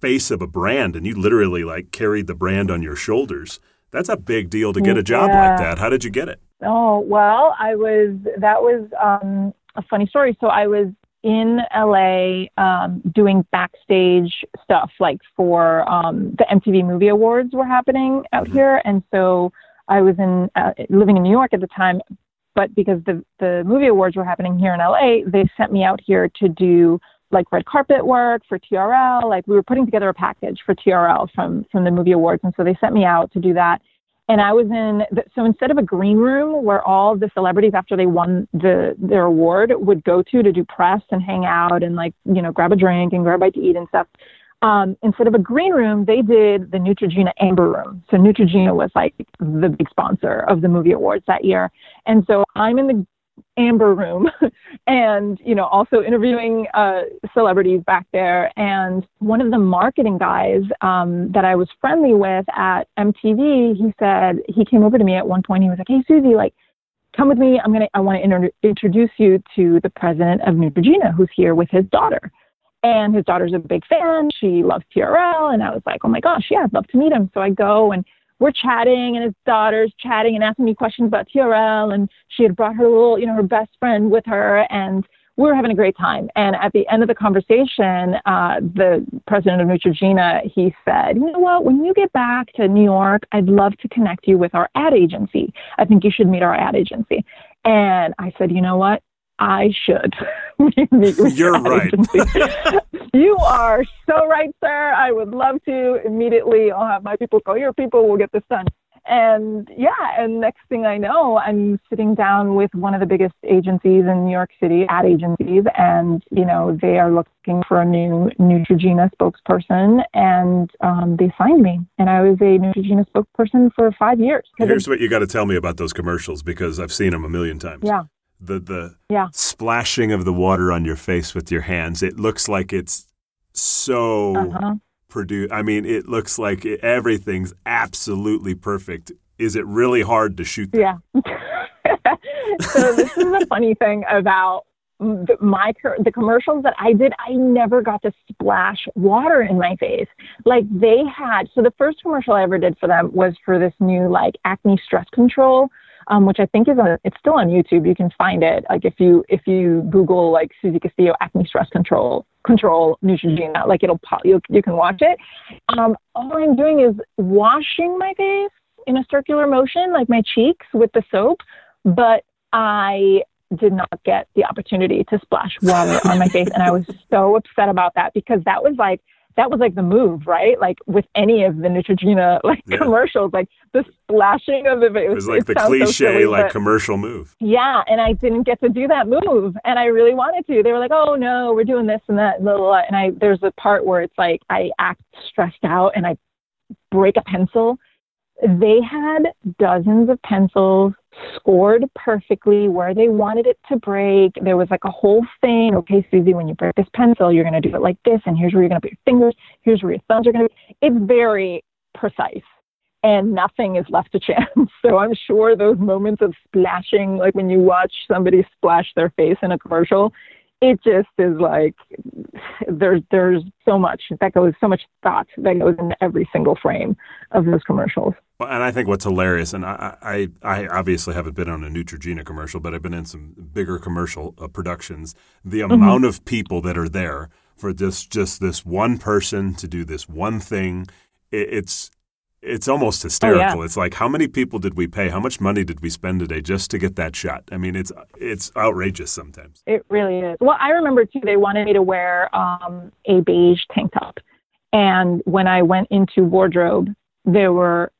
face of a brand and you literally like carried the brand on your shoulders. That's a big deal to get a job yeah. like that. How did you get it? Oh, well, I was, that was um, a funny story. So I was in LA um, doing backstage stuff like for um, the MTV Movie Awards were happening out mm-hmm. here. And so I was in uh, living in New York at the time. But because the, the movie awards were happening here in LA, they sent me out here to do like red carpet work for TRL. Like we were putting together a package for TRL from from the movie awards, and so they sent me out to do that. And I was in the, so instead of a green room where all the celebrities after they won the their award would go to to do press and hang out and like you know grab a drink and grab a bite to eat and stuff. Um, instead of a green room, they did the Neutrogena Amber Room. So Neutrogena was like the big sponsor of the movie awards that year. And so I'm in the amber room *laughs* and you know also interviewing uh, celebrities back there. And one of the marketing guys um, that i was friendly with at mtv he said he came over to me at one point he was like hey susie like come with me. I'm gonna i want to introduce you to the president of new neutrogena who's here with his daughter. And his daughter's a big fan. She loves trl and i was like oh my gosh yeah i'd love to meet him. So i go and we're chatting and his daughter's chatting and asking me questions about TRL and she had brought her little, you know, her best friend with her and we were having a great time. And at the end of the conversation, uh, the president of Neutrogena, he said, you know what, when you get back to New York, I'd love to connect you with our ad agency. I think you should meet our ad agency. And I said, you know what? I should *laughs* meet with You're right. *laughs* you are so right, sir. I would love to immediately. I'll have my people call your people. We'll get this done. And yeah, and next thing I know, I'm sitting down with one of the biggest agencies in New York City, ad agencies, and you know they are looking for a new Neutrogena spokesperson, and um, they signed me, and I was a Neutrogena spokesperson for five years. Here's what you got to tell me about those commercials because I've seen them a million times. Yeah the the yeah. splashing of the water on your face with your hands. It looks like it's so Uh-huh. produced. I mean, it looks like it, everything's absolutely perfect. Is it really hard to shoot? That? Yeah. *laughs* so this is the funny thing about the, my the commercials that I did. I never got to splash water in my face. Like they had. So the first commercial I ever did for them was for this new like acne stress control. Um, which I think is on, it's still on YouTube. You can find it. Like if you if you Google like Susie Castillo acne stress control control Neutrogena, like it'll pop. You you can watch it. Um, all I'm doing is washing my face in a circular motion, like my cheeks with the soap, but I did not get the opportunity to splash water on my face. And I was so upset about that because that was like, that was like the move, right? Like with any of the Neutrogena *laughs* like Yeah. commercials, like the splashing of it. It was like the sounds so cliche, silly, like but- commercial move. yeah, and I didn't get to do that move, and I really wanted to. They were like, "Oh no, we're doing this and that," blah, blah, blah. and I there's a part where it's like I act stressed out and I break a pencil. They had dozens of pencils scored perfectly where they wanted it to break. There was like a whole thing. Okay, Susie, when you break this pencil, you're going to do it like this, and here's where you're going to put your fingers. Here's where your thumbs are going to be. It's very precise and nothing is left to chance. *laughs* So I'm sure those moments of splashing, like when you watch somebody splash their face in a commercial, it just is like there's there's so much that goes so much thought that goes into every single frame of those commercials. Well, and I think what's hilarious, and I, I, I obviously haven't been on a Neutrogena commercial, but I've been in some bigger commercial uh, productions. The Mm-hmm. amount of people that are there for this, just this one person to do this one thing, it, it's it's almost hysterical. It's like how many people did we pay? How much money did we spend today just to get that shot? I mean, it's it's outrageous sometimes. It really is. Well, I remember too. They wanted me to wear um, a beige tank top, and when I went into wardrobe, there were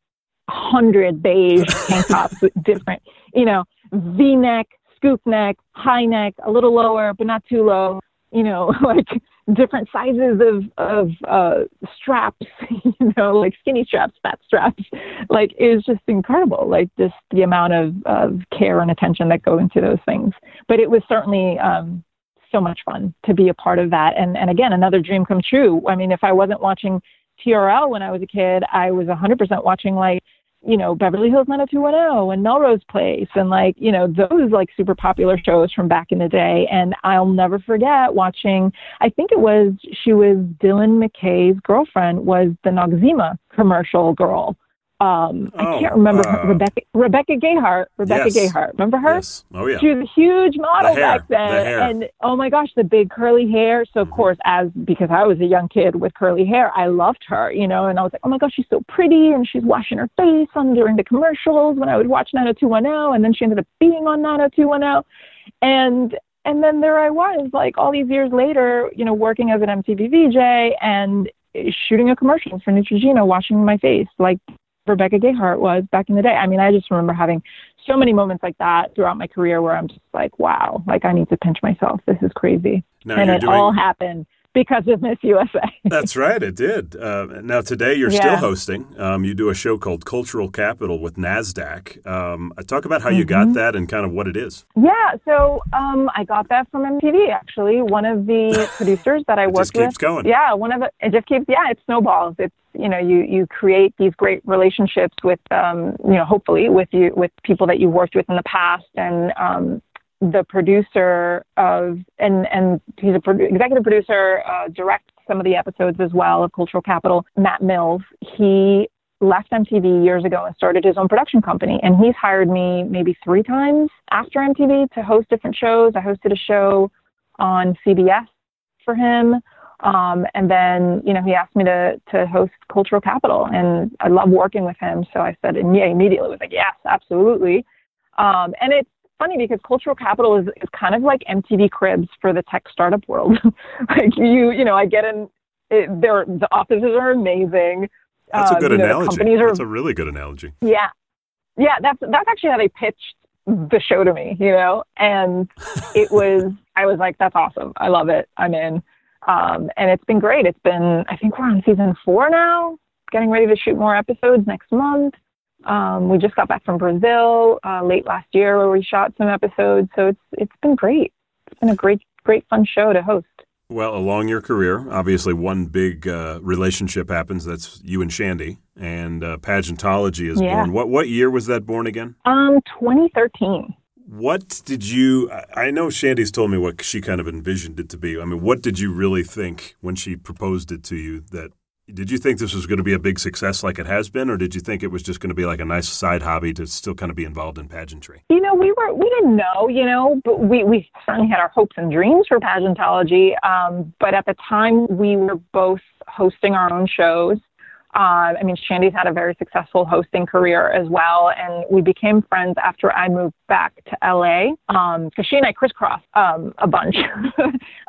hundred beige *laughs* tank tops with different, you know, V-neck, scoop neck, high neck, a little lower but not too low. You know, *laughs* like different sizes of of uh, straps. *laughs* You know, like skinny straps, fat straps. Like it was just incredible. Like just the amount of of care and attention that go into those things. But it was certainly um, so much fun to be a part of that. And and again, another dream come true. I mean, if I wasn't watching TRL when I was a kid, I was 100% watching like you know, Beverly Hills 90210 and Melrose Place and like, you know, those like super popular shows from back in the day. And I'll never forget watching, I think it was, she was Dylan McKay's girlfriend was the Noxzema commercial girl. Um, Oh, I can't remember uh, Rebecca, Rebecca Gayheart, Rebecca Yes. Gayheart. Remember her? Yes. Oh yeah. She was a huge model The hair, back then. the hair. And oh my gosh, the big curly hair. So of Mhm. course, as because I was a young kid with curly hair, I loved her, you know, and I was like, Oh my gosh, she's so pretty and she's washing her face on during the commercials when I would watch 90210 and then she ended up being on 90210. And and then there I was, like all these years later, you know, working as an MTV VJ and shooting a commercial for Neutrogena, washing my face like Rebecca Gayheart was back in the day. I mean, I just remember having so many moments like that throughout my career where I'm just like, wow, like I need to pinch myself. This is crazy. Now and it doing. all happened because of Miss USA. That's right, it did. Uh, now today you're still hosting. Um, you do a show called Cultural Capital with Nasdaq. Um, talk about how you Mm-hmm. got that and kind of what it is. yeah, so um, I got that from MTV actually. One of the *laughs* producers that I It worked just keeps with. going. Yeah, one of the it just keeps yeah, it snowballs. It's you know, you you create these great relationships with um, you know, hopefully with you with people that you've worked with in the past and um the producer of and and he's a produ- executive producer, uh, directs some of the episodes as well of Cultural Capital. Matt Mills, he left MTV years ago and started his own production company, and he's hired me maybe three times after MTV to host different shows. I hosted a show on CBS for him. Um, and then, you know, he asked me to, to host Cultural Capital and I love working with him. So I said, and yeah, immediately was like, yes, absolutely. Um, and it's funny because Cultural Capital is, is kind of like MTV Cribs for the tech startup world. *laughs* like you, you know, I get in, it, their, the offices are amazing. That's a Uh, good you know, analogy. companies are That's a really good analogy. yeah. Yeah, that's that's actually how they pitched the show to me, you know. And *laughs* it was I was like, That's awesome. I love it. I'm in. Um, and it's been great. It's been I think we're on season four now, getting ready to shoot more episodes next month. Um, we just got back from Brazil uh, late last year where we shot some episodes. So it's it's been great. It's been a great great fun show to host. Well, along your career, obviously one big uh, relationship happens. That's you and Shandy, and uh, pageantology is Yeah. born. What what year was that born again? Um, 2013. What did you? I I know Shandy's told me what she kind of envisioned it to be. I mean, what did you really think when she proposed it to you? That did you think this was going to be a big success like it has been, or did you think it was just going to be like a nice side hobby to still kind of be involved in pageantry? You know, we were we didn't know, you know, but we we certainly had our hopes and dreams for pageantology. Um, but at the time, we were both hosting our own shows. Uh, I mean, Shandy's had a very successful hosting career as well, and we became friends after I moved back to LA because she and I crisscrossed um, a bunch, *laughs*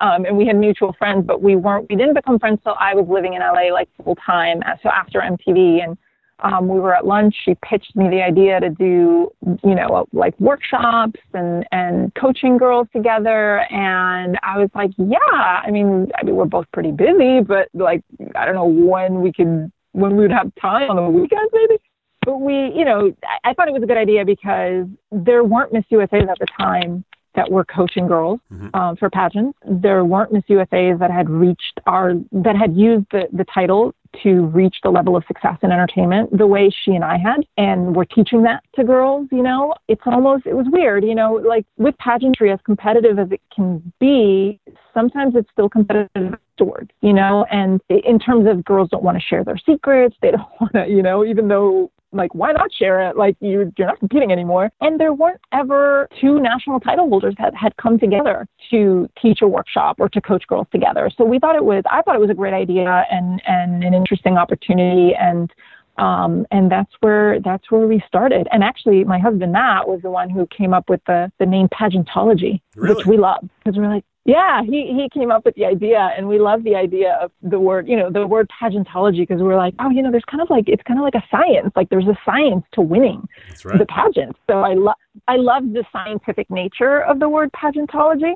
um, and we had mutual friends, but we weren't. We didn't become friends till I was living in LA like full time. So after MTV, and um, we were at lunch. She pitched me the idea to do, you know, like workshops and and coaching girls together, and I was like, yeah. I mean, I mean, we're both pretty busy, but like, I don't know when we could when we would have time on the weekends, maybe. But we, you know, I, I thought it was a good idea because there weren't Miss USA's at the time that were coaching girls um, for pageants. There weren't Miss USA's that had reached our that had used the the title to reach the level of success in entertainment the way she and I had, and we're teaching that to girls. You know, it's almost it was weird. You know, like with pageantry, as competitive as it can be, sometimes it's still competitive afterwards. You know, and in terms of girls don't want to share their secrets, they don't *laughs* want to. You know, even though like why not share it? Like you you're not competing anymore. And there weren't ever two national title holders that had come together to teach a workshop or to coach girls together. So we thought it was i thought it was a great idea and and an interesting opportunity. And um, and that's where that's where we started. And actually, my husband Matt was the one who came up with the the name pageantology, Really? which we love. Because we're like, yeah, he he came up with the idea, and we love the idea of the word, you know, the word pageantology because we're like, oh, you know, there's kind of like it's kind of like a science, like there's a science to winning right. the pageant. So I love I love the scientific nature of the word pageantology.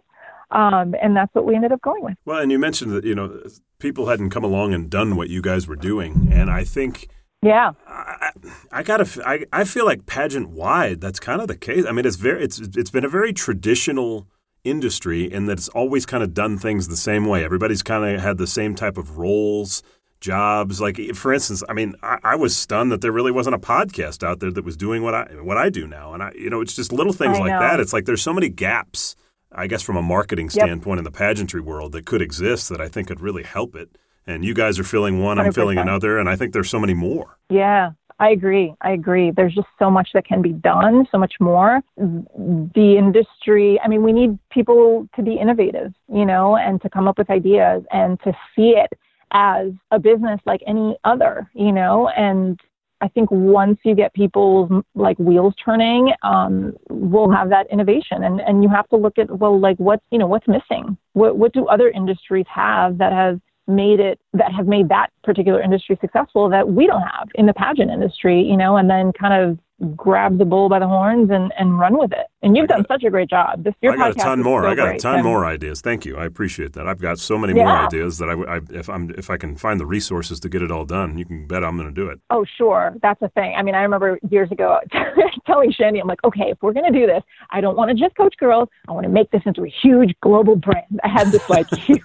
Um, and that's what we ended up going with. Well, and you mentioned that you know people hadn't come along and done what you guys were doing, and I think Yeah. I, I gotta. I, I feel like pageant wide. That's kind of the case. I mean, it's very. It's it's been a very traditional industry in that it's always kind of done things the same way. Everybody's kind of had the same type of roles, jobs. Like eh, for instance, I mean, I, I was stunned that there really wasn't a podcast out there that was doing what I what I do now. And I, you know, it's just little things I like know. that. It's like there's so many gaps. I guess from a marketing standpoint in the pageantry world that could exist that I think could really help it. And you guys are filling one, I'm filling 100%. another, and I think there's so many more. Yeah, I agree. I agree. There's just so much that can be done, so much more. The industry, I mean, we need people to be innovative, you know, and to come up with ideas and to see it as a business like any other, you know, and I think once you get people's like wheels turning, um, we'll have that innovation. And and you have to look at well, like what's you know what's missing. What what do other industries have that have made it that have made that particular industry successful that we don't have in the pageant industry, you know, and then kind of grab the bull by the horns and, and run with it. And you've I done got- such a great job. This your I got a ton more. so I got a ton more ideas. Thank you. I appreciate that. I've got so many more ideas that I, I- if I'm if I can find the resources to get it all done, you can bet I'm going to do it. Oh, sure. That's a thing. I mean, I remember years ago *laughs* telling Shandy, I'm like, okay, if we're going to do this, I don't want to just coach girls. I want to make this into a huge global brand. I had this like *laughs* huge,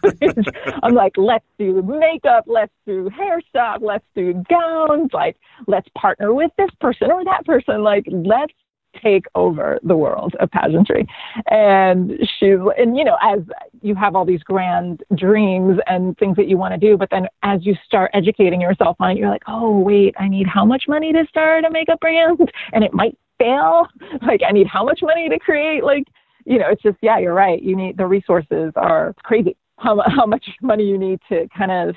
I'm like, let's do makeup, let's do hair stuff, let's do gowns, like, let's partner with this person or that person. And like, let's take over the world of pageantry. And she's, and you know, as you have all these grand dreams and things that you want to do, but then as you start educating yourself on it, you're like, oh, wait, I need how much money to start a makeup brand? *laughs* And it might fail. *laughs* Like, I need how much money to create? Like, you know, it's just, yeah, you're right. You need the resources are crazy. How, how much *laughs* money you need to kind of,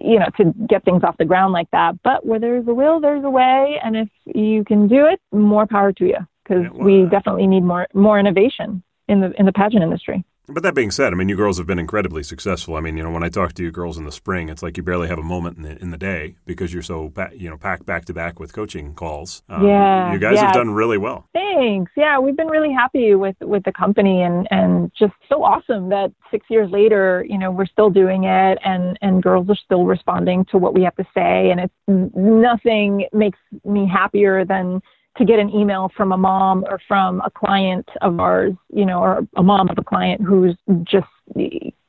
you know, to get things off the ground like that. But where there's a will, there's a way. And if you can do it, more power to you because we uh, definitely need more more innovation in the in the pageant industry. But that being said, I mean, you girls have been incredibly successful. I mean, you know, when I talk to you girls in the spring, it's like you barely have a moment in the, in the day because you're so, you know, packed back to back with coaching calls. Um, Yeah, You guys yeah. have done really well. Thanks. Yeah, we've been really happy with with the company and and just so awesome that 6 years later, you know, we're still doing it and and girls are still responding to what we have to say and it's nothing makes me happier than to get an email from a mom or from a client of ours, you know, or a mom of a client who's just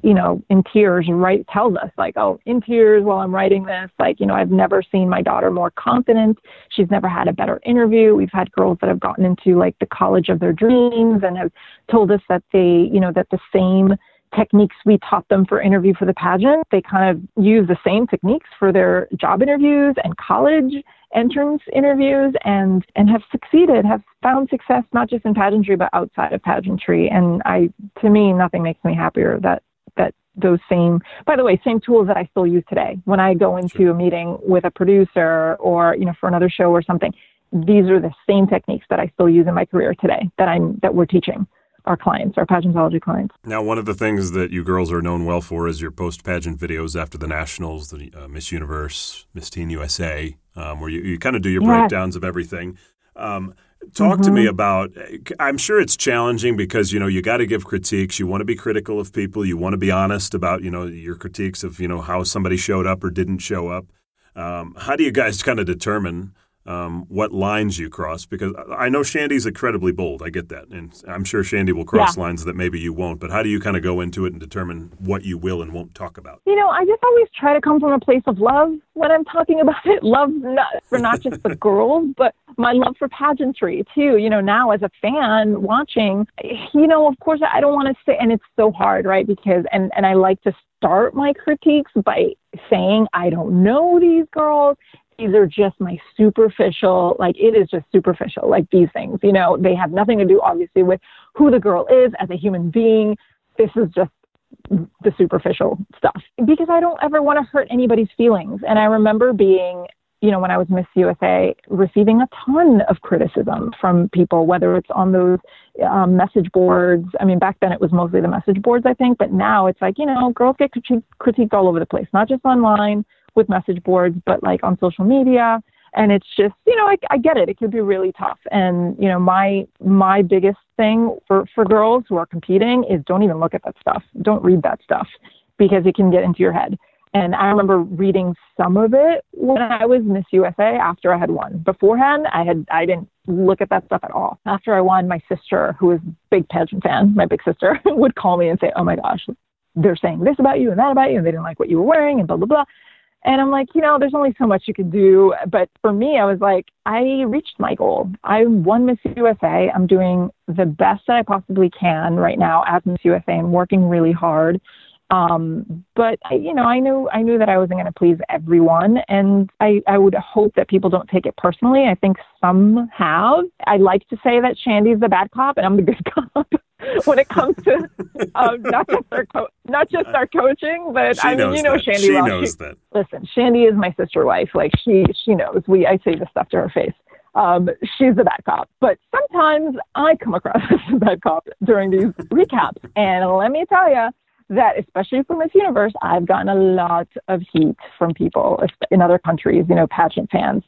you know, in tears, right, tells us like, oh, in tears while I'm writing this, like, you know, I've never seen my daughter more confident. She's never had a better interview. We've had girls that have gotten into like the college of their dreams and have told us that they, you know, that the same techniques we taught them for interview for the pageant, they kind of use the same techniques for their job interviews and college entrance interviews and and have succeeded, have found success not just in pageantry but outside of pageantry. And I to me nothing makes me happier that that those same by the way same tools that i still use today when i go into sure. a meeting with a producer or you know for another show or something these are the same techniques that i still use in my career today that i'm that we're teaching our clients, our pageantology clients. Now, one of the things that you girls are known well for is your post pageant videos after the nationals, the uh, Miss Universe, Miss Teen USA, um, where you, you kind of do your yes. breakdowns of everything. Um, Talk mm-hmm. to me mm-hmm. about. I'm sure it's challenging because you know you got to give critiques. You want to be critical of people. You want to be honest about you know your critiques of you know how somebody showed up or didn't show up. Um, how do you guys kind of determine um, what lines you cross because I know Shandy's incredibly bold. I get that, and I'm sure Shandy will cross yeah. lines that maybe you won't. But how do you kind of go into it and determine what you will and won't talk about? You know, I just always try to come from a place of love when I'm talking about it. Love not, for not just the *laughs* girls, but my love for pageantry too. You know, now as a fan watching, you know, of course I don't want to say, and it's so hard, right? Because and and I like to start my critiques by saying I don't know these girls these are just my superficial, like it is just superficial, like these things, you know, they have nothing to do obviously with who the girl is as a human being. This is just the superficial stuff because I don't ever want to hurt anybody's feelings. And I remember being, you know, when I was Miss USA, receiving a ton of criticism from people, whether it's on those um, message boards. I mean, back then it was mostly the message boards, I think, but now it's like, you know, girls get critiqued all over the place, not just online, with message boards, but like on social media. And it's just, you know, I, I get it. It can be really tough. And, you know, my, my biggest thing for, for girls who are competing is don't even look at that stuff. Don't read that stuff because it can get into your head. And I remember reading some of it when I was Miss USA after I had won. Beforehand, I had I didn't look at that stuff at all. After I won, my sister, who is a big pageant fan, my big sister, *laughs* would call me and say, "Oh my gosh, they're saying this about you and that about you, and they didn't like what you were wearing, and blah blah blah." And I'm like, you know, there's only so much you can do. But for me, I was like, I reached my goal. I won Miss USA. I'm doing the best that I possibly can right now as Miss USA. I'm working really hard. Um, but I, you know, I knew I knew that I wasn't going to please everyone, and I, I would hope that people don't take it personally. I think some have. I like to say that Shandy's the bad cop and I'm the good *laughs* cop *laughs* when it comes to um, not just our co- not just our coaching, but she I mean, you know, that. Shandy. She well. knows she, that. Listen, Shandy is my sister wife. Like she she knows. We I say this stuff to her face. Um, she's the bad cop. But sometimes I come across *laughs* as the bad cop during these recaps. And let me tell you, that, especially for Miss Universe, I've gotten a lot of heat from people in other countries, you know, pageant fans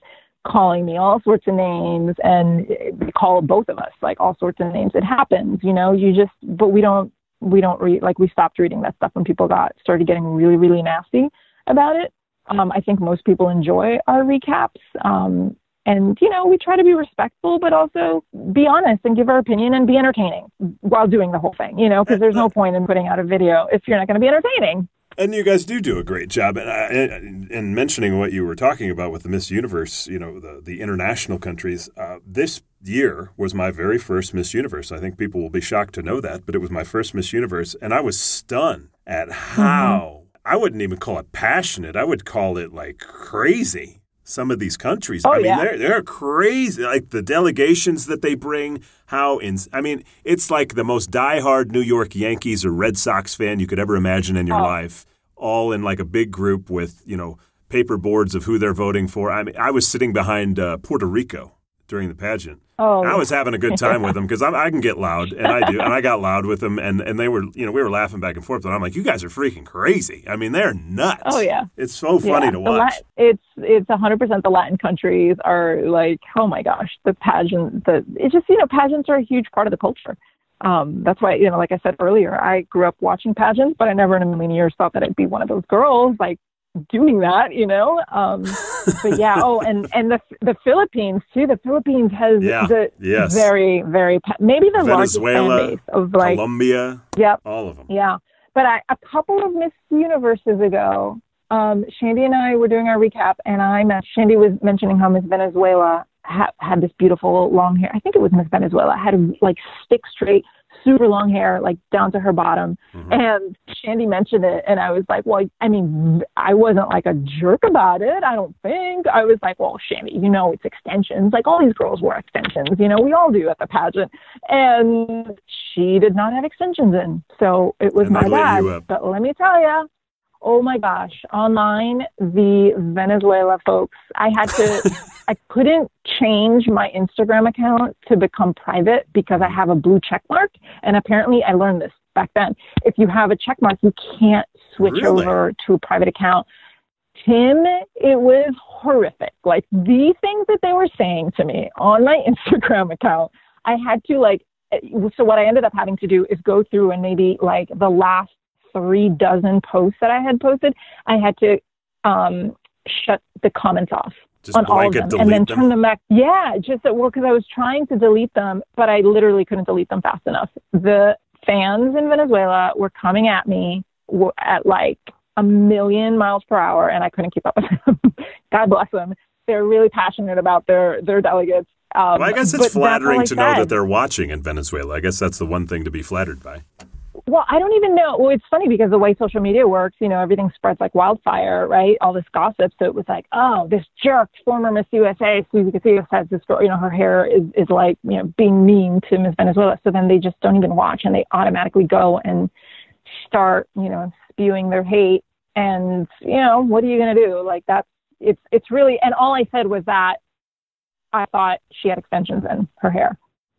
calling me all sorts of names and call both of us like all sorts of names. It happens, you know, you just, but we don't, we don't read, like we stopped reading that stuff when people got, started getting really, really nasty about it. Um, I think most people enjoy our recaps. Um, and, you know, we try to be respectful, but also be honest and give our opinion and be entertaining while doing the whole thing, you know, because there's no point in putting out a video if you're not going to be entertaining. And you guys do do a great job. And, and mentioning what you were talking about with the Miss Universe, you know, the, the international countries, uh, this year was my very first Miss Universe. I think people will be shocked to know that, but it was my first Miss Universe. And I was stunned at how, mm-hmm. I wouldn't even call it passionate, I would call it like crazy some of these countries. Oh, I mean, yeah. they're they're crazy. Like the delegations that they bring, how in I mean, it's like the most diehard New York Yankees or Red Sox fan you could ever imagine in your oh. life, all in like a big group with you know paper boards of who they're voting for. I mean, I was sitting behind uh, Puerto Rico during the pageant. Oh. I was having a good time with them because I can get loud, and I do, and I got loud with them, and, and they were, you know, we were laughing back and forth, and I'm like, you guys are freaking crazy. I mean, they're nuts. Oh yeah, it's so funny yeah. to watch. it's it's 100 percent the Latin countries are like, oh my gosh, the pageant, the it's just you know, pageants are a huge part of the culture. Um, that's why, you know, like I said earlier, I grew up watching pageants, but I never in a million years thought that I'd be one of those girls like doing that, you know. Um, but yeah, oh, and *laughs* and the the Philippines too. The Philippines has yeah, the yes. very very maybe the Venezuela, largest fan base of like Colombia. Yep, all of them. Yeah, But I, a couple of Miss Universes ago, um, Shandy and I were doing our recap, and I met Shandy was mentioning how Miss Venezuela ha- had this beautiful long hair. I think it was Miss Venezuela had like stick straight super long hair, like down to her bottom. Mm-hmm. And Shandy mentioned it, and I was like, well, I mean, I wasn't like a jerk about it. I don't think. I was like, well, Shandy, you know, it's extensions. Like all these girls wear extensions. You know, we all do at the pageant. And she did not have extensions in, so it was and my bad. But let me tell you, oh my gosh, online, the Venezuela folks, I had to, *laughs* I couldn't change my Instagram account to become private because I have a blue check mark. And apparently I learned this back then. If you have a check mark, you can't switch really? over to a private account. Tim, it was horrific. Like the things that they were saying to me on my *laughs* Instagram account, I had to like, eh, so what I ended up having to do is go through and maybe like the last three dozen posts that I had posted, I had to um, shut the comments off. Just on all of them and then them. turn them back. Yeah, just work because I was trying to delete them, but I literally couldn't delete them fast enough. The fans in Venezuela were coming at me at like a million miles per hour, and I couldn't keep up with them. *laughs* God bless them. They're really passionate about their their delegates. Um, well, I guess it's flattering to know that they're watching in Venezuela. I guess that's the one thing to be flattered by. Well, I don't even know. Well, it's funny because the way social media works, you know, everything spreads like wildfire, right? All this gossip. So it was like, oh, this jerk, former Miss USA, Susie Castillo says this girl, you know, her hair is, is like, you know, being mean to Miss Venezuela. So then they just don't even watch and they automatically go and start, you know, spewing their hate. And, you know, what are you going to do? Like that's, it's, it's really, and all I said was that I thought she had extensions in her hair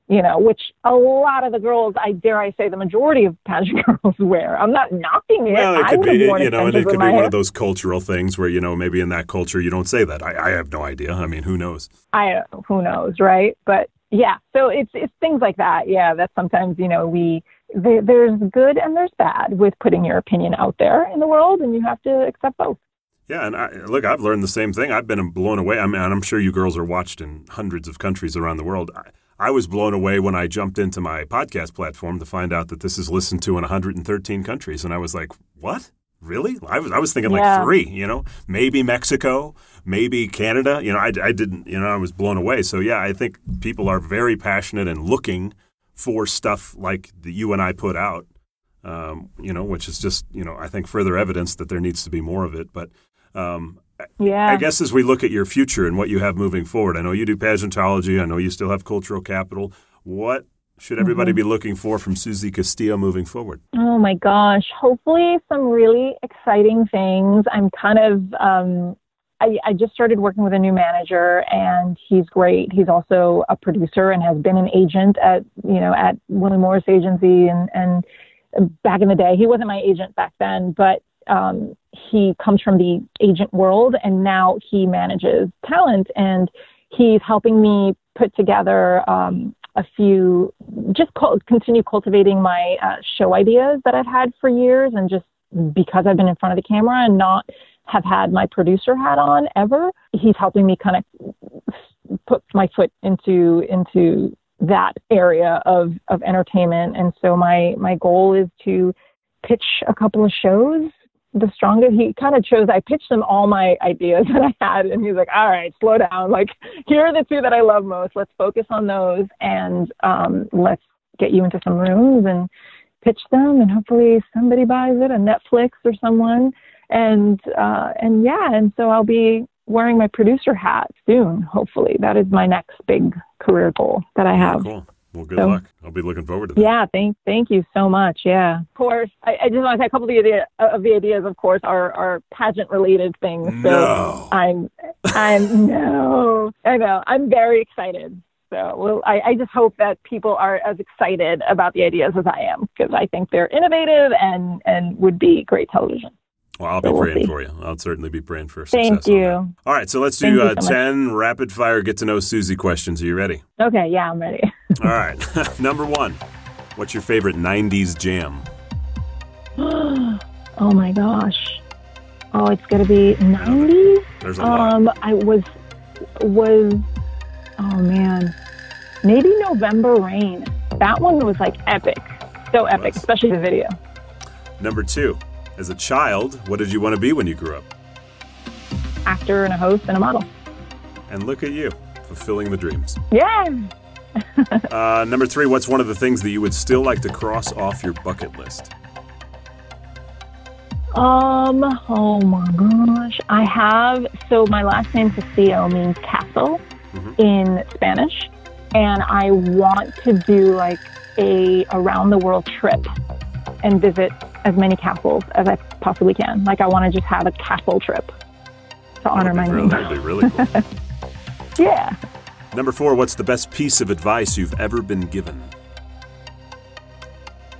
you know, which a lot of the girls, I dare I say, the majority of pageant *laughs* girls wear. I'm not knocking it. Well, it could be, you know, and it could be one of those cultural things where you know maybe in that culture you don't say that. I, I have no idea. I mean, who knows? I who knows, right? But yeah, so it's it's things like that. Yeah, that sometimes you know we there's good and there's bad with putting your opinion out there in the world, and you have to accept both. Yeah, and I, look, I've learned the same thing. I've been blown away. I mean, I'm sure you girls are watched in hundreds of countries around the world. I, I was blown away when I jumped into my podcast platform to find out that this is listened to in 113 countries. And I was like, what? Really? I was, I was thinking yeah. like three, you know, maybe Mexico, maybe Canada. You know, I, I didn't, you know, I was blown away. So, yeah, I think people are very passionate and looking for stuff like that you and I put out, um, you know, which is just, you know, I think further evidence that there needs to be more of it. But um, yeah. I guess as we look at your future and what you have moving forward, I know you do pageantology. I know you still have cultural capital. What should everybody mm-hmm. be looking for from Susie Castillo moving forward? Oh my gosh. Hopefully, some really exciting things. I'm kind of, um, I, I just started working with a new manager and he's great. He's also a producer and has been an agent at, you know, at William Morris Agency and, and back in the day. He wasn't my agent back then, but um, he comes from the agent world and now he manages talent and he's helping me put together um, a few just continue cultivating my uh, show ideas that I've had for years and just because I've been in front of the camera and not have had my producer hat on ever he's helping me kind of put my foot into into that area of of entertainment. And so my my goal is to pitch a couple of shows the strongest he kind of chose i pitched him all my ideas *laughs* that i had and he's like all right slow down. Like here are the two that i love most. Let's focus on those and um, let's get you into some rooms and pitch them and hopefully somebody buys it a netflix or someone. And uh, and yeah and so i'll be wearing my producer hat soon hopefully. That is my next big career goal that i have. cool. Well, good so, luck. I'll be looking forward to that. Yeah, thank thank you so much. Yeah, of course. I, I just want to say a couple of the idea, uh, of the ideas, of course, are are pageant related things. So no. I'm I'm no, I know. I'm very excited. So well, I, I just hope that people are as excited about the ideas as I am because I think they're innovative and and would be great television. Well, I'll be so praying we'll for you. I'll certainly be praying for success. Thank you. All right, so let's do uh, so 10 rapid fire get to know Susie questions. Are you ready? Okay, yeah, I'm ready. All right. *laughs* Number one What's your favorite 90s jam? *gasps* oh my gosh. Oh, it's going to be 90s? There's a lot. Um, I was, was, oh man, maybe November Rain. That one was like epic. So epic, especially the video. Number two, as a child, what did you want to be when you grew up? Actor and a host and a model. And look at you, fulfilling the dreams. Yeah. *laughs* Uh, number three, what's one of the things that you would still like to cross off your bucket list? Um, oh my gosh. I have, so my last name Castillo means castle Mhm. in Spanish. And I want to do like a around the world trip and visit as many castles as I possibly can. Like I want to just have a castle trip to honor my that would be, name. really, that would be really cool. *laughs* Yeah. Number four, what's the best piece of advice you've ever been given?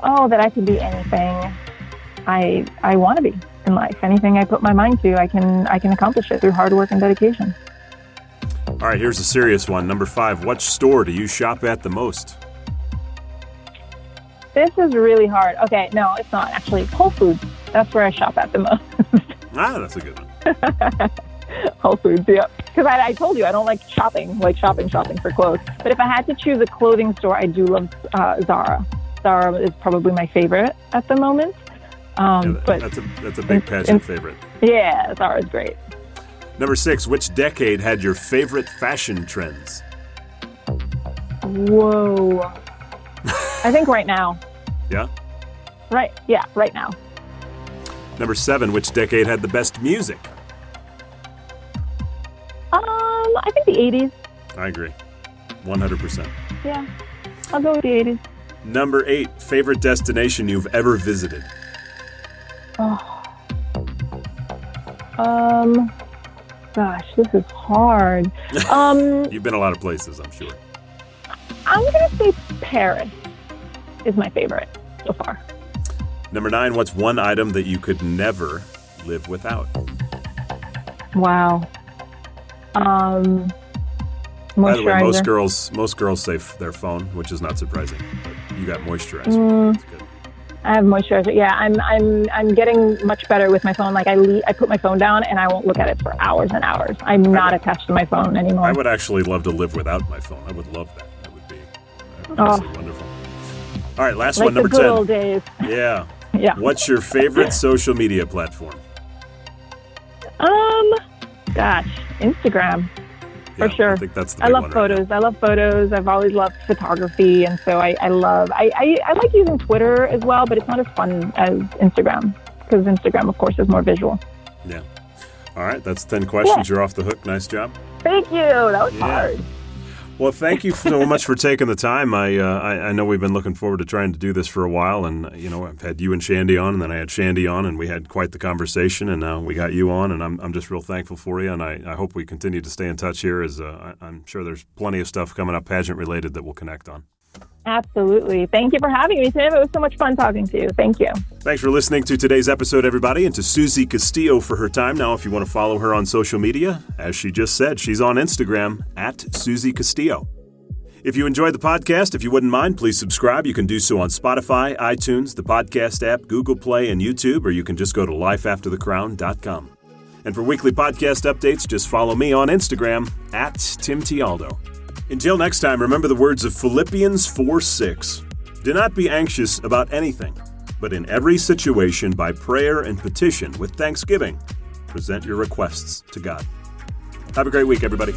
Oh, that I could be anything I I want to be in life. Anything I put my mind to, I can I can accomplish it through hard work and dedication. All right, here's a serious one. Number five, what store do you shop at the most? This is really hard. Okay, no, it's not actually Whole Foods. That's where I shop at the most. *laughs* Ah, that's a good one. *laughs* Whole Foods, yeah. Because I, I told you I don't like shopping, like shopping, shopping for clothes. But if I had to choose a clothing store, I do love uh, Zara. Zara is probably my favorite at the moment. Yeah, Um, that- but that's a that's a big passion favorite. yeah, Zara Zara's great. Number six, which decade had your favorite fashion trends? Whoa. I think right now. Yeah. Right. Yeah, right now. Number seven, which decade had the best music? Um, I think the 80s. I agree, 100%. Yeah. I'll go with the 80s. Number eight, favorite destination you've ever visited? Oh. Um, gosh, this is hard. *laughs* Um, You've been a lot of places, I'm sure. I'm going to say Paris is my favorite so far. Number nine, what's one item that you could never live without? Wow. Um, By the way, most girls most girls say f- their phone, which is not surprising. But you got moisturizer. Mm, That's good. I have moisturizer. Yeah, I'm I'm I'm getting much better with my phone. Like I le- I put my phone down and I won't look at it for hours and hours. I'm not attached to my phone anymore. I would actually love to live without my phone. I would love that. That would be that would be Oh. absolutely wonderful. All right, last like one, the number good old 10. days. Yeah. *laughs* Yeah. What's your favorite social media platform? Um, gosh, Instagram. For Yeah, sure. I think that's the I love one right photos. I love photos. I've always loved photography, and so I, I love. I, I I like using Twitter as well, but it's not as fun as Instagram because Instagram, of course, is more visual. Yeah. All right, that's 10 questions. You're off the hook. Nice job. Thank you. That was Yeah. hard. Well, thank you so much for taking the time. I, uh, I I know we've been looking forward to trying to do this for a while, and you know I've had you and Shandy on, and then I had Shandy on, and we had quite the conversation, and now we got you on, and I'm I'm just real thankful for you, and I, I hope we continue to stay in touch here. As uh, I, I'm sure there's plenty of stuff coming up pageant related that we'll connect on. Absolutely. Thank you for having me, Tim. It was so much fun talking to you. Thank you. Thanks for listening to today's episode, everybody, and to Susie Castillo for her time. Now, if you want to follow her on social media, as she just said, she's on Instagram at Susie Castillo. If you enjoyed the podcast, if you wouldn't mind, please subscribe. You can do so on Spotify, iTunes, the podcast app, Google Play, and YouTube, or you can just go to lifeafterthecrown.com. And for weekly podcast updates, just follow me on Instagram at Tim Tialdo. Until next time, remember the words of Philippians 4 6. Do not be anxious about anything, but in every situation, by prayer and petition with thanksgiving, present your requests to God. Have a great week, everybody.